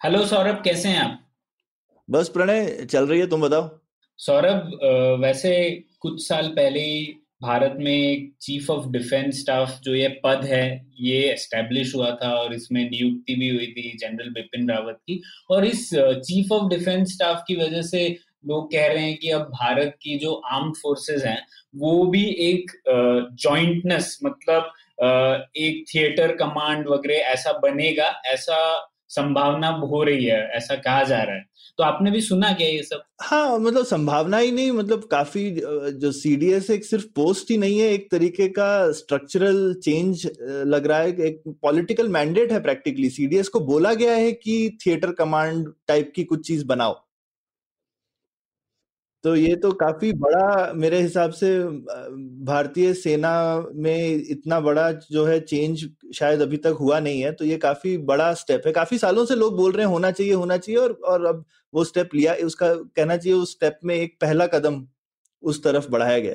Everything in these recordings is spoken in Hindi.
हेलो सौरभ कैसे हैं आप? बस प्रणय चल रही है तुम बताओ। सौरभ वैसे कुछ साल पहले ही भारत में चीफ ऑफ़ डिफेंस स्टाफ जो ये पद है ये एस्टेब्लिश हुआ था और इसमें नियुक्ति भी हुई थी जनरल बिपिन रावत की। और इस चीफ ऑफ़ डिफेंस स्टाफ की वजह से लोग कह रहे हैं कि अब भारत की जो आर्म्ड फोर्सेस हैं वो भी एक जॉइंटनेस मतलब एक थिएटर कमांड वगैरह ऐसा बनेगा ऐसा संभावना हो रही है, ऐसा कहा जा रहा है। तो आपने भी सुना क्या ये सब? हाँ मतलब संभावना ही नहीं मतलब काफ़ी जो सीडीएस एक सिर्फ़ पोस्ट ही नहीं है, एक तरीके का स्ट्रक्चरल चेंज लग रहा है, एक पॉलिटिकल मैंडेट है प्रैक्टिकली सीडीएस को बोला गया है कि थिएटर कमांड टाइप की कुछ चीज़ बनाओ। तो ये तो काफ़ी बड़ा मेरे हिसाब से भारतीय सेना में इतना बड़ा जो है चेंज शायद अभी तक हुआ नहीं है तो ये काफ़ी बड़ा स्टेप है। काफ़ी सालों से लोग बोल रहे हैं, होना चाहिए होना चाहिए, और और अब वो स्टेप लिया, उसका कहना चाहिए, उस स्टेप में एक पहला कदम उस तरफ़ बढ़ाया गया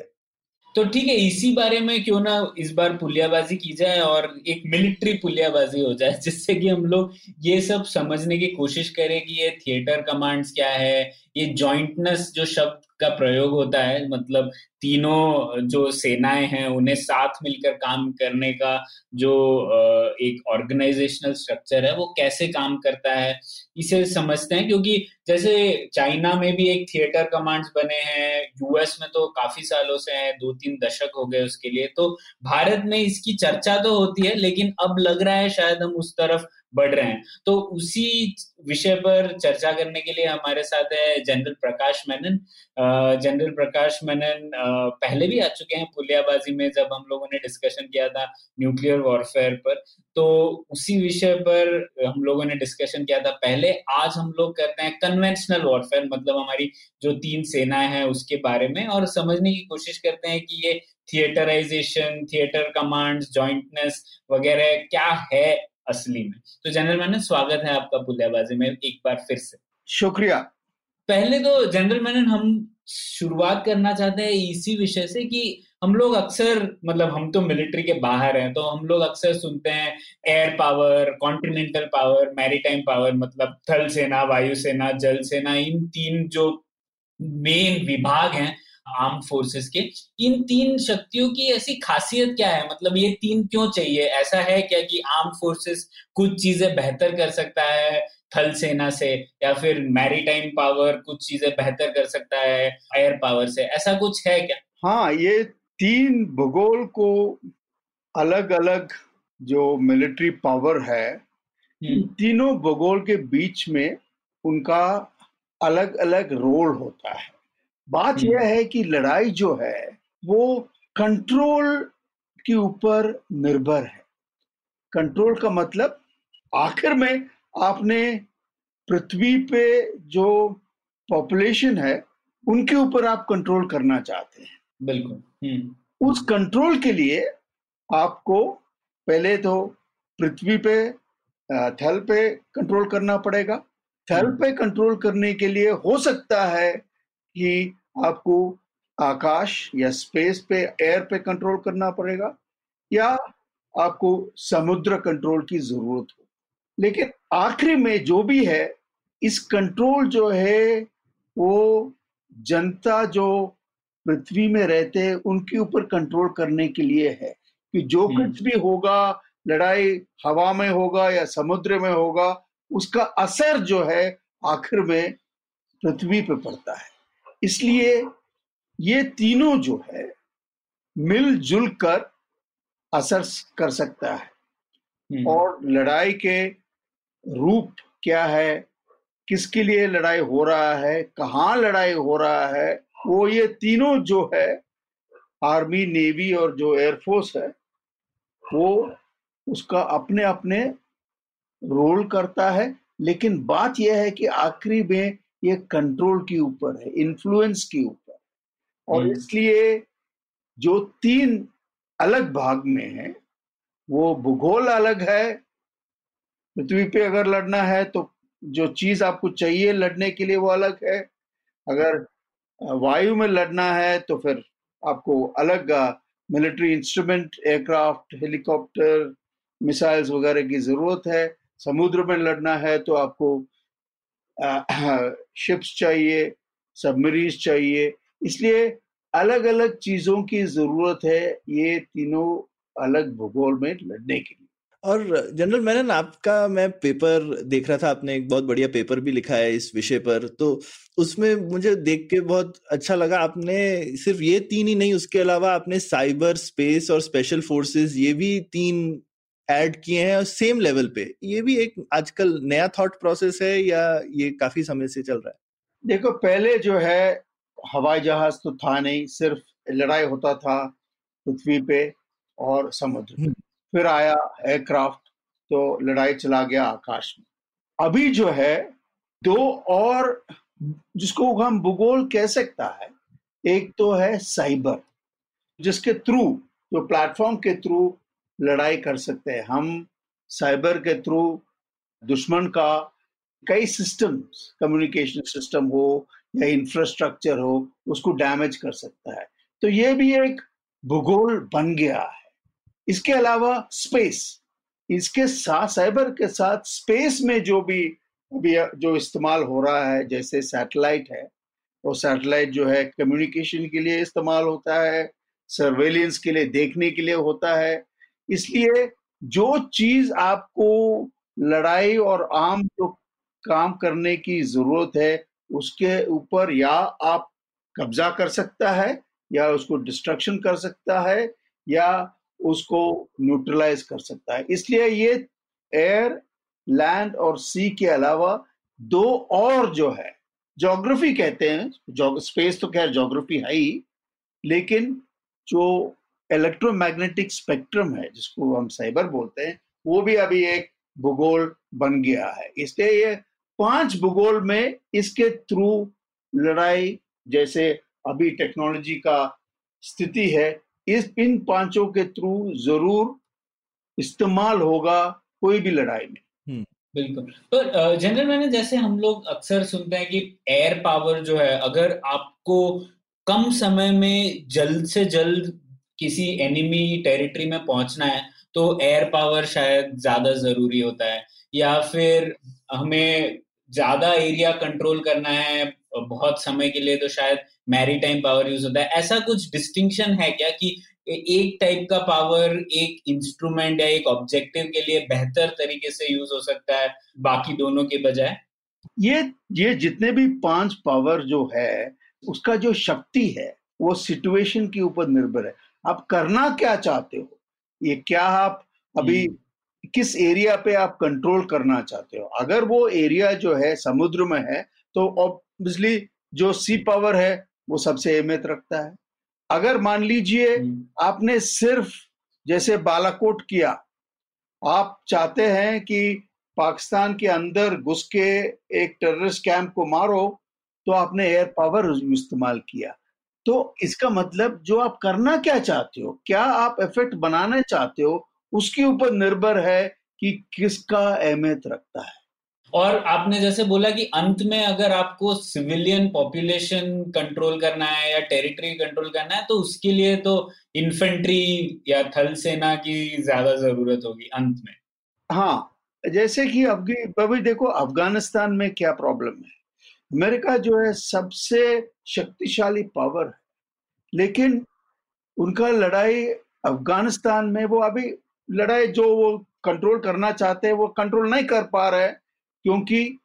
तो ठीक है, इसी बारे में क्यों ना इस बार पुलियाबाजी की जाए और एक मिलिट्री पुलियाबाजी हो जाए, जिससे कि हम लोग ये सब समझने की कोशिश करें कि ये थिएटर कमांड्स क्या है, ये जॉइंटनेस जो शब्द का प्रयोग होता है मतलब तीनों जो सेनाएँ हैं, उन्हें साथ मिलकर काम करने का जो एक ऑर्गेनाइजेशनल स्ट्रक्चर है, वो कैसे काम करता है, इसे समझते हैं। क्योंकि जैसे चाइना में भी एक थिएटर कमांड्स बने हैं यूएस में तो काफ़ी सालों से हैं दो तीन दशक हो गए उसके लिए तो भारत में इसकी चर्चा तो होती है, लेकिन अब लग रहा है शायद हम उस तरफ़ बढ़ रहे हैं। तो उसी विषय पर चर्चा करने के लिए हमारे साथ है जनरल प्रकाश मेनन। जनरल प्रकाश मेनन पहले भी आ चुके हैं पुलियाबाजी में जब हम लोगों ने डिस्कशन किया था न्यूक्लियर वॉरफेयर पर। तो उसी विषय पर हम लोगों ने डिस्कशन किया था। पहले आज हम लोग करते हैं कन्वेंशनल वॉरफेयर मतलब हमारी जो तीन सेनाएँ हैं उसके बारे में और समझने की कोशिश करते हैं कि ये थिएटराइजेशन थिएटर कमांड्स जॉइंटनेस वगैरह क्या है असली में। तो जनरल मैनन स्वागत है आपका पुलियाबाजी में एक बार फिर से। शुक्रिया। पहले तो जनरल मैनन हम शुरुआत करना चाहते हैं इसी विषय से कि हम लोग अक्सर मतलब हम तो मिलिट्री के बाहर हैं तो हम लोग अक्सर सुनते हैं air power continental power maritime power मतलब थल सेना, वायु सेना, जल सेना, इन तीन जो मेन विभाग हैं आर्म फोर्सेस के, इन तीन शक्तियों की ऐसी खासियत क्या है? मतलब ये तीन क्यों चाहिए? ऐसा है क्या कि आर्म फोर्सेस कुछ चीज़ें बेहतर कर सकता है? थल सेना से या फिर मैरीटाइम पावर कुछ चीज़ें बेहतर कर सकता है एयर पावर से ऐसा कुछ है क्या? हाँ ये तीन भूगोल को अलग अलग जो मिलिट्री पावर है हम्म, तीनों भूगोल के बीच में उनका अलग अलग रोल होता है। बात हम्म। यह है कि लड़ाई जो है वो कंट्रोल के ऊपर निर्भर है। कंट्रोल का मतलब आखिर में आपने पृथ्वी पे जो पॉपुलेशन है उनके ऊपर आप कंट्रोल करना चाहते हैं। बिल्कुल। हम्म। उस कंट्रोल के लिए आपको पहले तो पृथ्वी पे थल पे कंट्रोल करना पड़ेगा। थल। पे कंट्रोल करने के लिए हो सकता है कि आपको आकाश या स्पेस पे एयर पे कंट्रोल करना पड़ेगा या आपको समुद्र कंट्रोल की ज़रूरत हो। लेकिन आखिरी में जो भी है इस कंट्रोल जो है वो जनता जो पृथ्वी में रहते हैं उनके ऊपर कंट्रोल करने के लिए है कि जो हम्म। कुछ भी होगा लड़ाई हवा में होगा या समुद्र में होगा उसका असर जो है आखिर में पृथ्वी पे पड़ता है। इसलिए ये तीनों जो है मिलजुल कर असर कर सकता है। हम्म, और लड़ाई के रूप क्या है? किसके लिए लड़ाई हो रहा है? कहाँ लड़ाई हो रहा है? वो ये तीनों जो है आर्मी नेवी और जो एयरफोर्स है वो उसका अपने अपने रोल करता है। लेकिन बात यह है कि आखिरी में ये कंट्रोल के ऊपर है इन्फ्लुएंस के ऊपर और हम्म। इसलिए जो तीन अलग भाग में है वो भूगोल अलग है पृथ्वी पे अगर लड़ना है तो जो चीज़ आपको चाहिए लड़ने के लिए वो अलग है। अगर वायु में लड़ना है तो फिर आपको अलग military instrument aircraft helicopter missiles वगैरह की ज़रूरत है। समुद्र में लड़ना है तो आपको शिप्स चाहिए सबमरीज चाहिए। इसलिए अलग अलग चीज़ों की ज़रूरत है, ये तीनों अलग भूगोल में लड़ने के लिए। और जनरल मैनन आपका मैं पेपर देख रहा था आपने एक बहुत बढ़िया पेपर भी लिखा है इस विषय पर तो उसमें मुझे देख के बहुत अच्छा लगा। आपने सिर्फ़ ये तीन ही नहीं उसके अलावा आपने साइबर स्पेस और स्पेशल फोर्सेस ये भी तीन ऐड किए हैं और सेम लेवल पे। ये भी एक आजकल नया थॉट प्रोसेस है या ये काफ़ी समय से चल रहा है? देखो पहले जो है हवाई जहाज़ तो था नहीं सिर्फ़ लड़ाई होता था पृथ्वी पे और समुद्र में हम्म। फिर आया एयरक्राफ्ट तो लड़ाई चला गया आकाश में। अभी जो है, दो और, जिसको हम भूगोल कह सकता है, एक तो है साइबर, जिसके थ्रू, जो प्लेटफॉर्म के थ्रू लड़ाई कर सकते हैं। हम साइबर के थ्रू, दुश्मन का, कई सिस्टम्स कम्युनिकेशन सिस्टम हो, या इंफ्रास्ट्रक्चर हो, उसको डैमेज कर सकता है। तो ये भी एक भूगोल बन गया है। इसके अलावा स्पेस इसके साथ साइबर के साथ स्पेस में जो भी, अभी जो इस्तेमाल हो रहा है, जैसे सैटेलाइट है वो सैटेलाइट जो है कम्युनिकेशन के लिए इस्तेमाल होता है सर्वेलेंस के लिए देखने के लिए होता है। इसलिए जो चीज़ आपको लड़ाई और आम जो काम करने की ज़रूरत है, उसके ऊपर या आप कब्जा कर सकता है, या उसको डिस्ट्रक्शन कर सकता है, या उसको न्यूट्रलाइज कर सकता है। इसलिए ये एयर लैंड और सी के अलावा दो और जो है जोग्राफी कहते हैं स्पेस तो खैर जोग्राफी है ही, लेकिन जो इलेक्ट्रोमैग्नेटिक स्पेक्ट्रम है, जिसको हम साइबर बोलते हैं, वो भी अभी एक भूगोल बन गया है। इसलिए ये पाँच भूगोल में इसके थ्रू लड़ाई, जैसे अभी टेक्नोलॉजी का स्थिति है इस इन पाँचों के थ्रू ज़रूर इस्तेमाल होगा कोई भी लड़ाई में। बिल्कुल। तो जनरल मैंने जैसे हम लोग अक्सर सुनते हैं कि एयर पावर जो है अगर आपको कम समय में जल्द से जल्द किसी एनिमी टेरिटरी में पहुँचना है तो एयर पावर शायद ज़्यादा ज़रूरी होता है। या फिर हमें ज़्यादा एरिया कंट्रोल करना है बहुत समय के लिए तो शायद मैरी टाइम पावर यूज़ होता है। ऐसा कुछ डिस्टिंक्शन है क्या कि एक टाइप का पावर एक इंस्ट्रूमेंट या एक ऑब्जेक्टिव के लिए बेहतर तरीके से यूज़ हो सकता है बाकी दोनों के बजाय? ये ये जितने भी पाँच पावर जो है उसका जो शक्ति है वो सिचुएशन के ऊपर निर्भर है। आप करना क्या चाहते हो? ये क्या आप अभी किस एरिया पे आप कंट्रोल करना चाहते हो? अगर वो एरिया जो है समुद्र में है तो ऑब्वियसली जो सी पावर है वो सबसे अहमियत रखता है। अगर मान लीजिए आपने सिर्फ़ जैसे बालाकोट किया आप चाहते हैं कि पाकिस्तान के अंदर घुस के एक टेररिस्ट कैंप को मारो तो आपने एयर पावर इस्तेमाल किया। तो इसका मतलब जो आप करना क्या चाहते हो क्या आप इफ़ेक्ट बनाना चाहते हो उसके ऊपर निर्भर है कि किसका अहमियत रखता है। और आपने जैसे बोला कि अंत में अगर आपको सिविलियन पॉपुलेशन कंट्रोल करना है या टेरिटरी कंट्रोल करना है तो उसके लिए तो इन्फेंट्री या थल सेना की ज़्यादा ज़रूरत होगी अंत में। हाँ जैसे कि अभी देखो, अफ़गानिस्तान में क्या प्रॉब्लम है? अमेरिका जो है, सबसे शक्तिशाली पावर है। लेकिन उनका लड़ाई अफ़गानिस्तान में, वो अभी लड़ाई जो वो कंट्रोल करना चाहते हैं, वो कंट्रोल नहीं कर पा रहे क्योंकि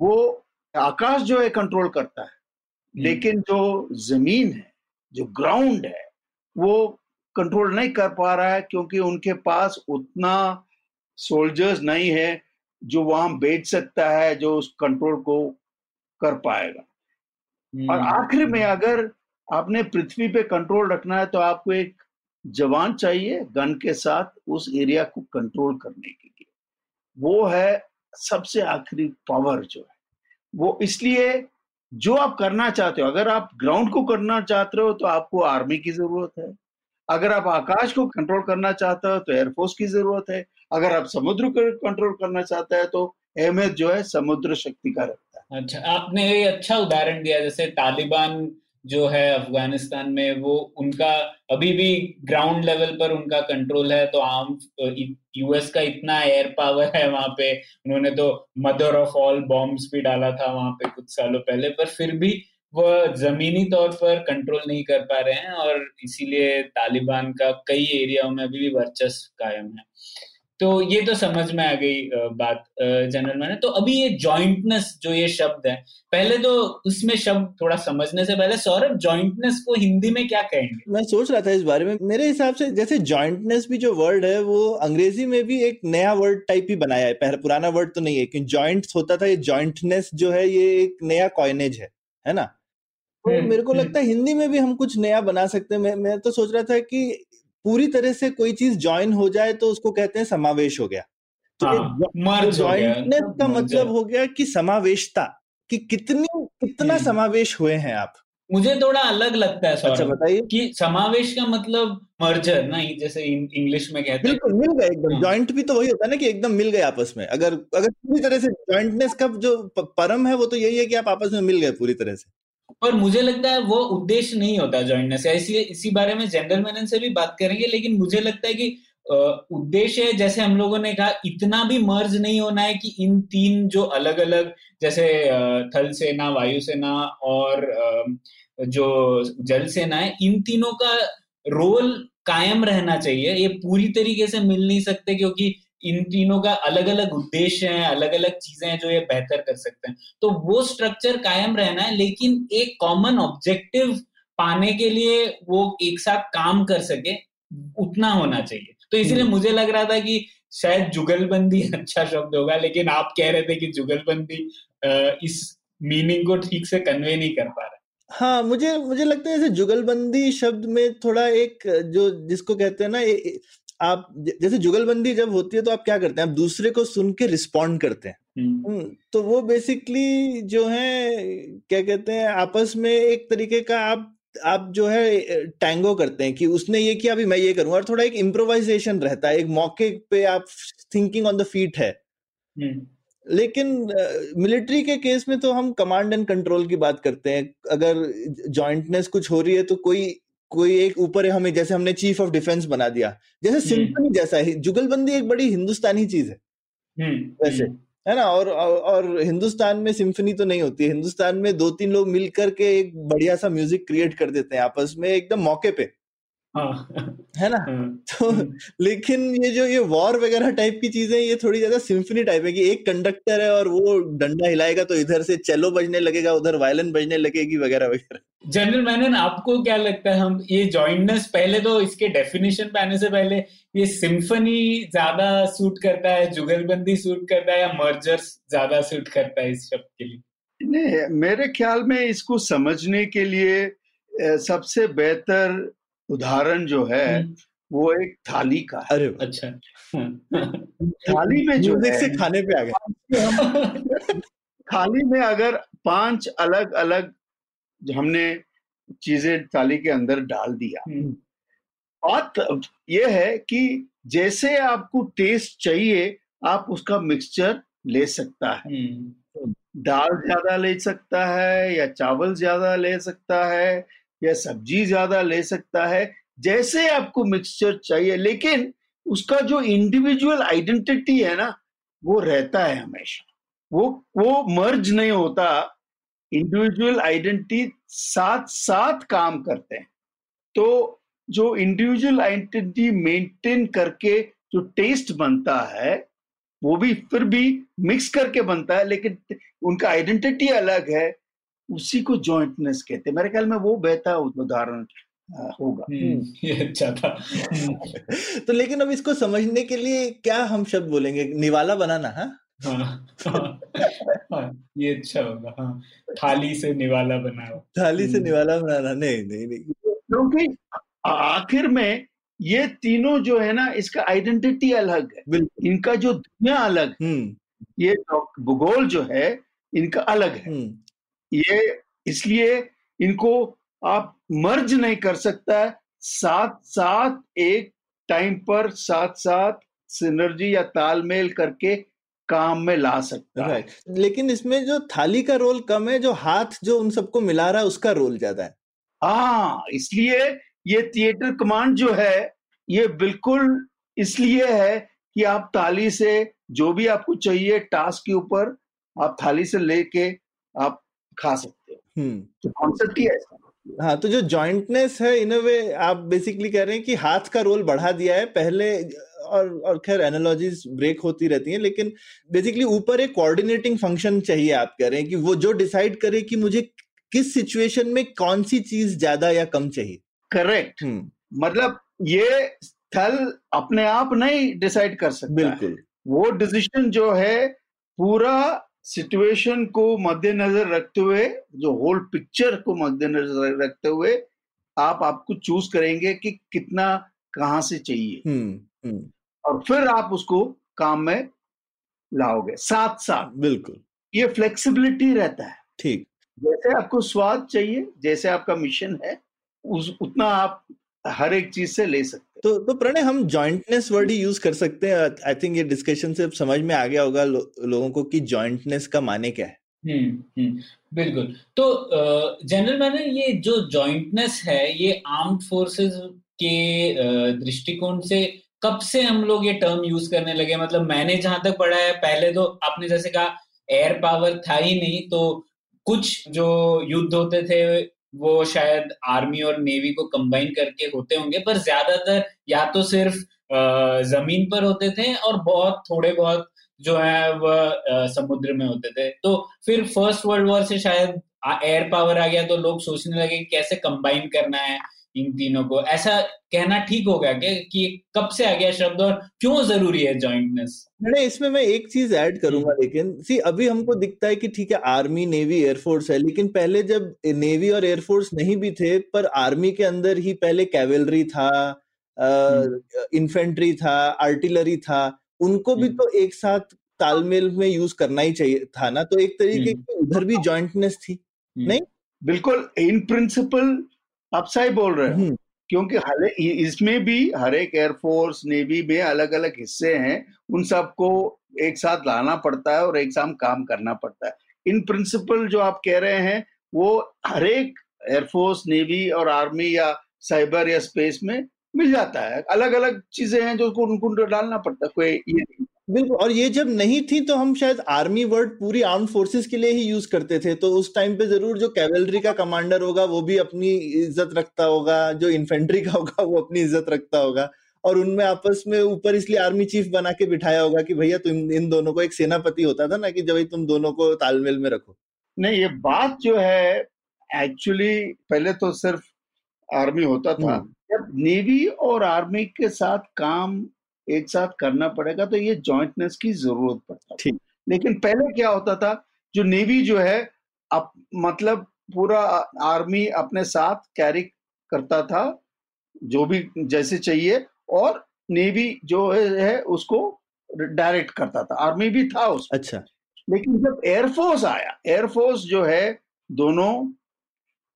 वो आकाश जो है कंट्रोल करता है लेकिन जो ज़मीन है जो ग्राउंड है वो कंट्रोल नहीं कर पा रहा है क्योंकि उनके पास उतना सोल्जर्स नहीं है जो वहाँ बेच सकता है जो उस कंट्रोल को कर पाएगा। और आखिर में अगर आपने पृथ्वी पे कंट्रोल रखना है तो आपको एक जवान चाहिए गन के साथ उस एरिया को कंट्रोल करने के लिए। वो है सबसे आखिरी पावर जो है, वो इसलिए जो आप करना चाहते हो, अगर आप ग्राउंड को करना चाहते हो तो आपको आर्मी की ज़रूरत है। अगर आप आकाश को कंट्रोल करना चाहते हो तो एयरफोर्स की ज़रूरत है। अगर आप समुद्र को कंट्रोल करना चाहते हैं तो अहमियत जो है, समुद्र शक्ति का रखता है। अच्छा आपने ये अच्छा उदाहरण दिया, जैसे तालिबान जो है अफ़गानिस्तान में, वो उनका अभी भी ग्राउंड लेवल पर उनका कंट्रोल है तो आम यूएस का इतना एयर पावर है वहाँ पे। उन्होंने तो मदर ऑफ़ ऑल बॉम्ब्स भी डाला था वहाँ पे कुछ सालों पहले, पर फिर भी वह जमीनी तौर पर कंट्रोल नहीं कर पा रहे हैं, और इसीलिए तालिबान का कई एरियाओं में अभी भी वर्चस्व कायम है। तो ये तो समझ में आ गई बात जनरल मैंने। तो अभी ये जॉइंटनेस जो ये शब्द है पहले तो उसमें शब्द थोड़ा समझने से पहले सौरभ जॉइंटनेस को हिंदी में क्या कहेंगे? मैं सोच रहा था इस बारे में। मेरे हिसाब से जैसे जॉइंटनेस भी जो वर्ड है वो अंग्रेज़ी में भी एक नया वर्ड टाइप ही बनाया है। पहले पुराना वर्ड तो नहीं है क्योंकि जॉइंट होता था ये जॉइंटनेस जो है ये एक नया कॉइनेज है है ना? तो हम्म, मेरे को हम्म। लगता है हिंदी में भी हम कुछ नया बना सकते हैं। मैं मैं तो सोच रहा था कि पूरी तरह से कोई चीज़ ज्वाइन हो जाए तो उसको कहते हैं समावेश हो गया। तो ज्वाइंटनेस हाँ, का मतलब हो गया कि समावेशता कि कितनी कितना हम्म। समावेश हुए हैं आप। मुझे थोड़ा अलग लगता है अच्छा बताइए। कि समावेश का मतलब मर्जर ना जैसे इंग्लिश में कहते हैं। बिल्कुल मिल गए एकदम। ज्वाइंट हाँ। भी तो वही होता है ना कि एकदम मिल गए आपस में। अगर अगर पूरी तरह से ज्वाइंटनेस का जो परम है वो तो यही है कि आप आपस में मिल गए पूरी तरह से। और मुझे लगता है वो उद्देश्य नहीं होता ज्वाइंटनेस इसी इसी बारे में जनरल मैनन से भी बात करेंगे, लेकिन मुझे लगता है कि उद्देश्य है, जैसे हम लोगों ने कहा, इतना भी मर्ज नहीं होना है कि इन तीन जो अलग अलग जैसे थल सेना, वायु सेना और जो जल सेना है, इन तीनों का रोल कायम रहना चाहिए। ये पूरी तरीके से मिल नहीं सकते क्योंकि इन तीनों का अलग अलग उद्देश्य है अलग अलग चीज़ें हैं जो ये बेहतर कर सकते हैं। तो वो स्ट्रक्चर कायम रहना है लेकिन एक कॉमन ऑब्जेक्टिव पाने के लिए वो एक साथ काम कर सके उतना होना चाहिए। तो इसीलिए हम्म। मुझे लग रहा था कि शायद जुगलबंदी अच्छा शब्द होगा लेकिन आप कह रहे थे कि जुगलबंदी इस मीनिंग को ठीक से कन्वे नहीं कर पा रहा। हाँ मुझे मुझे लगता है जैसे जुगलबंदी शब्द में थोड़ा एक जो जिसको कहते हैं ना आप जैसे जुगलबंदी जब होती है तो आप क्या करते हैं? आप दूसरे को सुन के रिस्पॉन्ड करते हैं। हम्म। हम्म, तो वो बेसिकली जो है क्या कहते हैं आपस में एक तरीके का आप आप जो है टैंगो करते हैं कि उसने ये किया अभी मैं ये करूँगा और थोड़ा एक इम्प्रोवाइजेशन रहता है एक मौके पे आप थिंकिंग ऑन द फीट है। हम्म। लेकिन मिलिट्री के केस में तो हम कमांड एंड कंट्रोल की बात करते हैं। अगर जॉइंटनेस कुछ हो रही है तो कोई कोई एक ऊपर है हमें जैसे हमने चीफ ऑफ़ डिफेंस बना दिया। जैसे सिंपनी हम्म। जैसा है जुगलबंदी एक बड़ी हिंदुस्तानी चीज़ है। हम्म, वैसे हम्म। है ना? और, और हिंदुस्तान में सिंफनी तो नहीं होती। हिंदुस्तान में दो तीन लोग मिलकर के एक बढ़िया सा म्यूज़िक क्रिएट कर देते हैं आपस में एकदम मौके पे। हाँ। है ना हाँ। तो लेकिन ये जो ये वॉर वगैरह टाइप की चीज़ें ये थोड़ी ज़्यादा सिम्फनी टाइप है कि एक कंडक्टर है और वो डंडा हिलाएगा तो इधर से चेलो बजने लगेगा उधर वायलिन बजने लगेगी वगैरह वगैरह जनरल मैनन आपको क्या लगता है हम ये जॉइंटनेस पहले तो इसके डेफिनेशन पे आने से पहले ये सिम्फनी ज़्यादा सूट करता है जुगलबंदी सूट करता है या मर्जर्स ज़्यादा सूट करता है इस शब्द के लिए नहीं मेरे ख्याल में इसको समझने के लिए सबसे बेहतर उदाहरण जो है हम्म। वो एक थाली का अरे अच्छा। थाली में जो है से खाने पे आ गए। थाली में अगर पाँच अलग अलग हमने चीज़ें थाली के अंदर डाल दिया। हम्म। बात यह है कि जैसे आपको टेस्ट चाहिए आप उसका मिक्सचर ले सकता है। हम्म। दाल ज़्यादा ले सकता है या चावल ज़्यादा ले सकता है या सब्ज़ी ज़्यादा ले सकता है, जैसे आपको मिक्सचर चाहिए, लेकिन उसका जो इंडिविजुअल आइडेंटिटी है ना, वो रहता है हमेशा। वो वो मर्ज नहीं होता। इंडिविजुअल आइडेंटिटी साथ साथ काम करते हैं। तो जो इंडिविजुअल आइडेंटिटी मेंटेन करके जो टेस्ट बनता है, वो भी फिर भी मिक्स करके बनता है, लेकिन उनका आइडेंटिटी अलग है। उसी को जॉइंटनेस कहते हैं। मेरे ख्याल में वो बेहतर उदाहरण होगा। हम्म, ये अच्छा था। तो लेकिन अब इसको समझने के लिए क्या हम शब्द बोलेंगे? निवाला बनाना हा? हाँ, हाँ, हाँ, ये अच्छा होगा हाँ। थाली से निवाला बनाओ। थाली से हम्म। निवाला बनाना नहीं नहीं नहीं। क्योंकि आखिर में ये तीनों जो है ना इसका आइडेंटिटी अलग है। इनका जो दुनिया अलग हम्म। ये भूगोल जो है इनका अलग है। हम्म। ये इसलिए इनको आप मर्ज नहीं कर सकता है। साथ साथ एक टाइम पर साथ साथ सिनर्जी या तालमेल करके काम में ला सकता है। लेकिन इसमें जो थाली का रोल कम है जो हाथ जो उन सबको मिला रहा है उसका रोल ज़्यादा है। हाँ इसलिए ये थिएटर कमांड जो है ये बिल्कुल इसलिए है कि आप थाली से जो भी आपको चाहिए टास्क के ऊपर आप थाली से लेके आप खा सकते हो। हम्म। तो कॉन्सेप्ट ही ऐसा हाँ। तो जो जॉइंटनेस है इन अ वे आप बेसिकली कह रहे हैं कि हाथ का रोल बढ़ा दिया है। पहले और और खैर एनालॉजीज ब्रेक होती रहती हैं लेकिन बेसिकली ऊपर एक कोऑर्डिनेटिंग फ़ंक्शन चाहिए आप कह रहे हैं कि वो जो डिसाइड करे कि मुझे किस सिचुएशन में कौन सी चीज़ ज़्यादा या कम चाहिए। Correct hmm. मतलब ये स्थल अपने आप नहीं डिसाइड कर सकता बिल्कुल। वो डिसीज़न जो है पूरा सिचुएशन को मद्देनजर रखते हुए जो होल पिक्चर को मद्देनजर रखते हुए आप आपको चूज़ करेंगे कि कितना कहाँ से चाहिए। हम्म हम्म। और फिर आप उसको काम में लाओगे साथ साथ बिल्कुल। ये फ्लेक्सिबिलिटी रहता है। ठीक। जैसे आपको स्वाद चाहिए जैसे आपका मिशन है उस उतना आप हर एक चीज़ से ले सकते हैं। तो तो प्रणय हम जॉइंटनेस वर्ड ही यूज़ कर सकते हैं। आई थिंक ये डिस्कशन से अब समझ में आ गया होगा लो, लोगों को कि जॉइंटनेस का माने क्या है। हम्म हम्म बिल्कुल। तो जनरल मैंने ये जो जॉइंटनेस है ये आर्म्ड फोर्सेस के दृष्टिकोण से कब से हम लोग ये टर्म यूज़ करने लगे? मतलब मैंने जहाँ तक पढ़ा है पहले तो आपने जैसे कहा एयर पावर था ही नहीं तो कुछ जो युद्ध होते थे वो शायद आर्मी और नेवी को कंबाइन करके होते होंगे, पर ज़्यादातर या तो सिर्फ़ ज़मीन पर होते थे और बहुत, थोड़े बहुत जो है वह समुद्र में होते थे। तो फिर फ़र्स्ट वर्ल्ड वॉर से शायद एयर पावर आ गया तो लोग सोचने लगे कैसे कंबाइन करना है। इन तीनों को ऐसा कहना ठीक होगा क्या कि कब से आ गया शब्द और क्यों ज़रूरी है जॉइंटनेस मैंने इसमें मैं एक चीज़ ऐड करूँगा लेकिन सी अभी हमको दिखता है कि ठीक है आर्मी नेवी एयरफोर्स है लेकिन पहले जब नेवी और एयरफोर्स नहीं भी थे पर आर्मी के अंदर ही पहले कैवेलरी था इन्फेंट्री था आर्टिलरी था उनको भी हम्म। तो एक साथ तालमेल में यूज़ करना ही चाहिए था ना तो एक तरीके हम्म। की उधर भी जॉइंटनेस थी नहीं? बिल्कुल इन प्रिंसिपल आप सही बोल रहे हो। हम्म, क्योंकि हर इसमें भी हर एक एयरफोर्स नेवी में अलग अलग हिस्से हैं। उन सबको एक साथ लाना पड़ता है और एक साथ काम करना पड़ता है। इन प्रिंसिपल जो आप कह रहे हैं वो हर एक एयरफोर्स नेवी और आर्मी या साइबर या स्पेस में मिल जाता है। अलग अलग चीज़ें हैं जो उनको डालना पड़ता है। कोई ये नहीं। बिल्कुल और ये जब नहीं थी तो हम शायद आर्मी वर्ड पूरी आर्म फोर्सेस के लिए ही यूज़ करते थे। तो उस टाइम पे ज़रूर जो कैवलरी का कमांडर होगा वो भी अपनी इज़्ज़त रखता होगा जो इन्फेंट्री का होगा वो अपनी इज़्ज़त रखता होगा। और उनमें आपस में ऊपर इसलिए आर्मी चीफ बना के बिठाया होगा कि भैया तुम इन दोनों को एक सेनापति होता था ना कि जब तुम दोनों को तालमेल में रखो। नहीं ये बात जो है एक्चुअली पहले तो सिर्फ़ आर्मी होता था। हम्म। जब नेवी और आर्मी के साथ काम एक साथ करना पड़ेगा तो ये जॉइंटनेस की ज़रूरत पड़ता ठीक। लेकिन पहले क्या होता था जो नेवी जो है अप, मतलब पूरा आर्मी अपने साथ कैरी करता था जो भी जैसे चाहिए और नेवी जो है, है उसको डायरेक्ट करता था। आर्मी भी था उस अच्छा। लेकिन जब एयरफोर्स आया एयरफोर्स जो है दोनों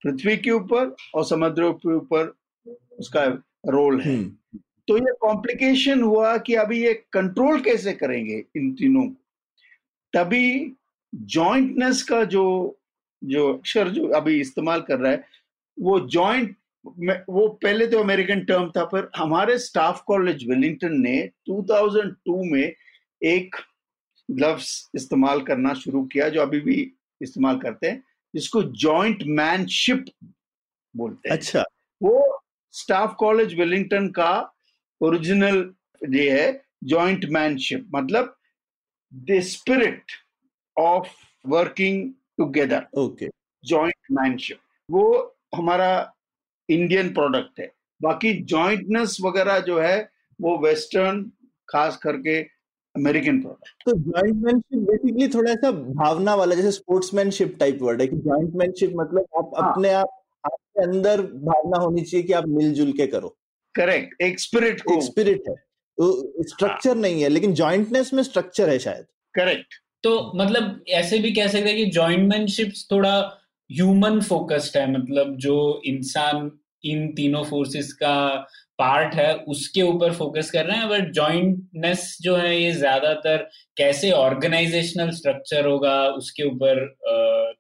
पृथ्वी के ऊपर और समुद्र के ऊपर उसका रोल है। हम्म। तो ये कॉम्प्लिकेशन हुआ कि अभी ये कंट्रोल कैसे करेंगे इन तीनों? तभी जॉइंटनेस का जो जो अक्षर जो अभी इस्तेमाल कर रहा है वो जॉइंट वो पहले तो अमेरिकन टर्म था पर हमारे स्टाफ कॉलेज वेलिंगटन ने 2002 में एक ग्लव्स इस्तेमाल करना शुरू किया जो अभी भी इस्तेमाल करते हैं जिसको जॉइंट मैनशिप बोलते हैं। अच्छा। वो स्टाफ कॉलेज वेलिंगटन का ओरिजिनल ये है जॉइंट मैनशिप मतलब the spirit of working together okay jointmanship वो हमारा इंडियन प्रोडक्ट है। बाकी जॉइंटनेस वगैरह जो है वो वेस्टर्न खास करके अमेरिकन प्रोडक्ट तो जॉइंटमैनशिप बेसिकली थोड़ा सा भावना वाला जैसे स्पोर्ट्समैनशिप टाइप वर्ड है कि जॉइंटमैनशिप मतलब आप हाँ। अपने आप आपके अंदर भावना होनी चाहिए कि आप मिलजुल के करो। करेक्ट एक स्पिरिट को एक स्पिरिट है स्ट्रक्चर हाँ। नहीं है लेकिन जॉइंटनेस में स्ट्रक्चर है शायद करेक्ट तो मतलब ऐसे भी कह सकते हैं कि जॉइंटमैनशिप थोड़ा ह्यूमन फोकस्ड है मतलब जो इंसान इन तीनों फोर्सेस का पार्ट है उसके ऊपर फोकस कर रहे हैं बट जॉइंटनेस जो है ये ज़्यादातर कैसे ऑर्गेनाइजेशनल स्ट्रक्चर होगा उसके ऊपर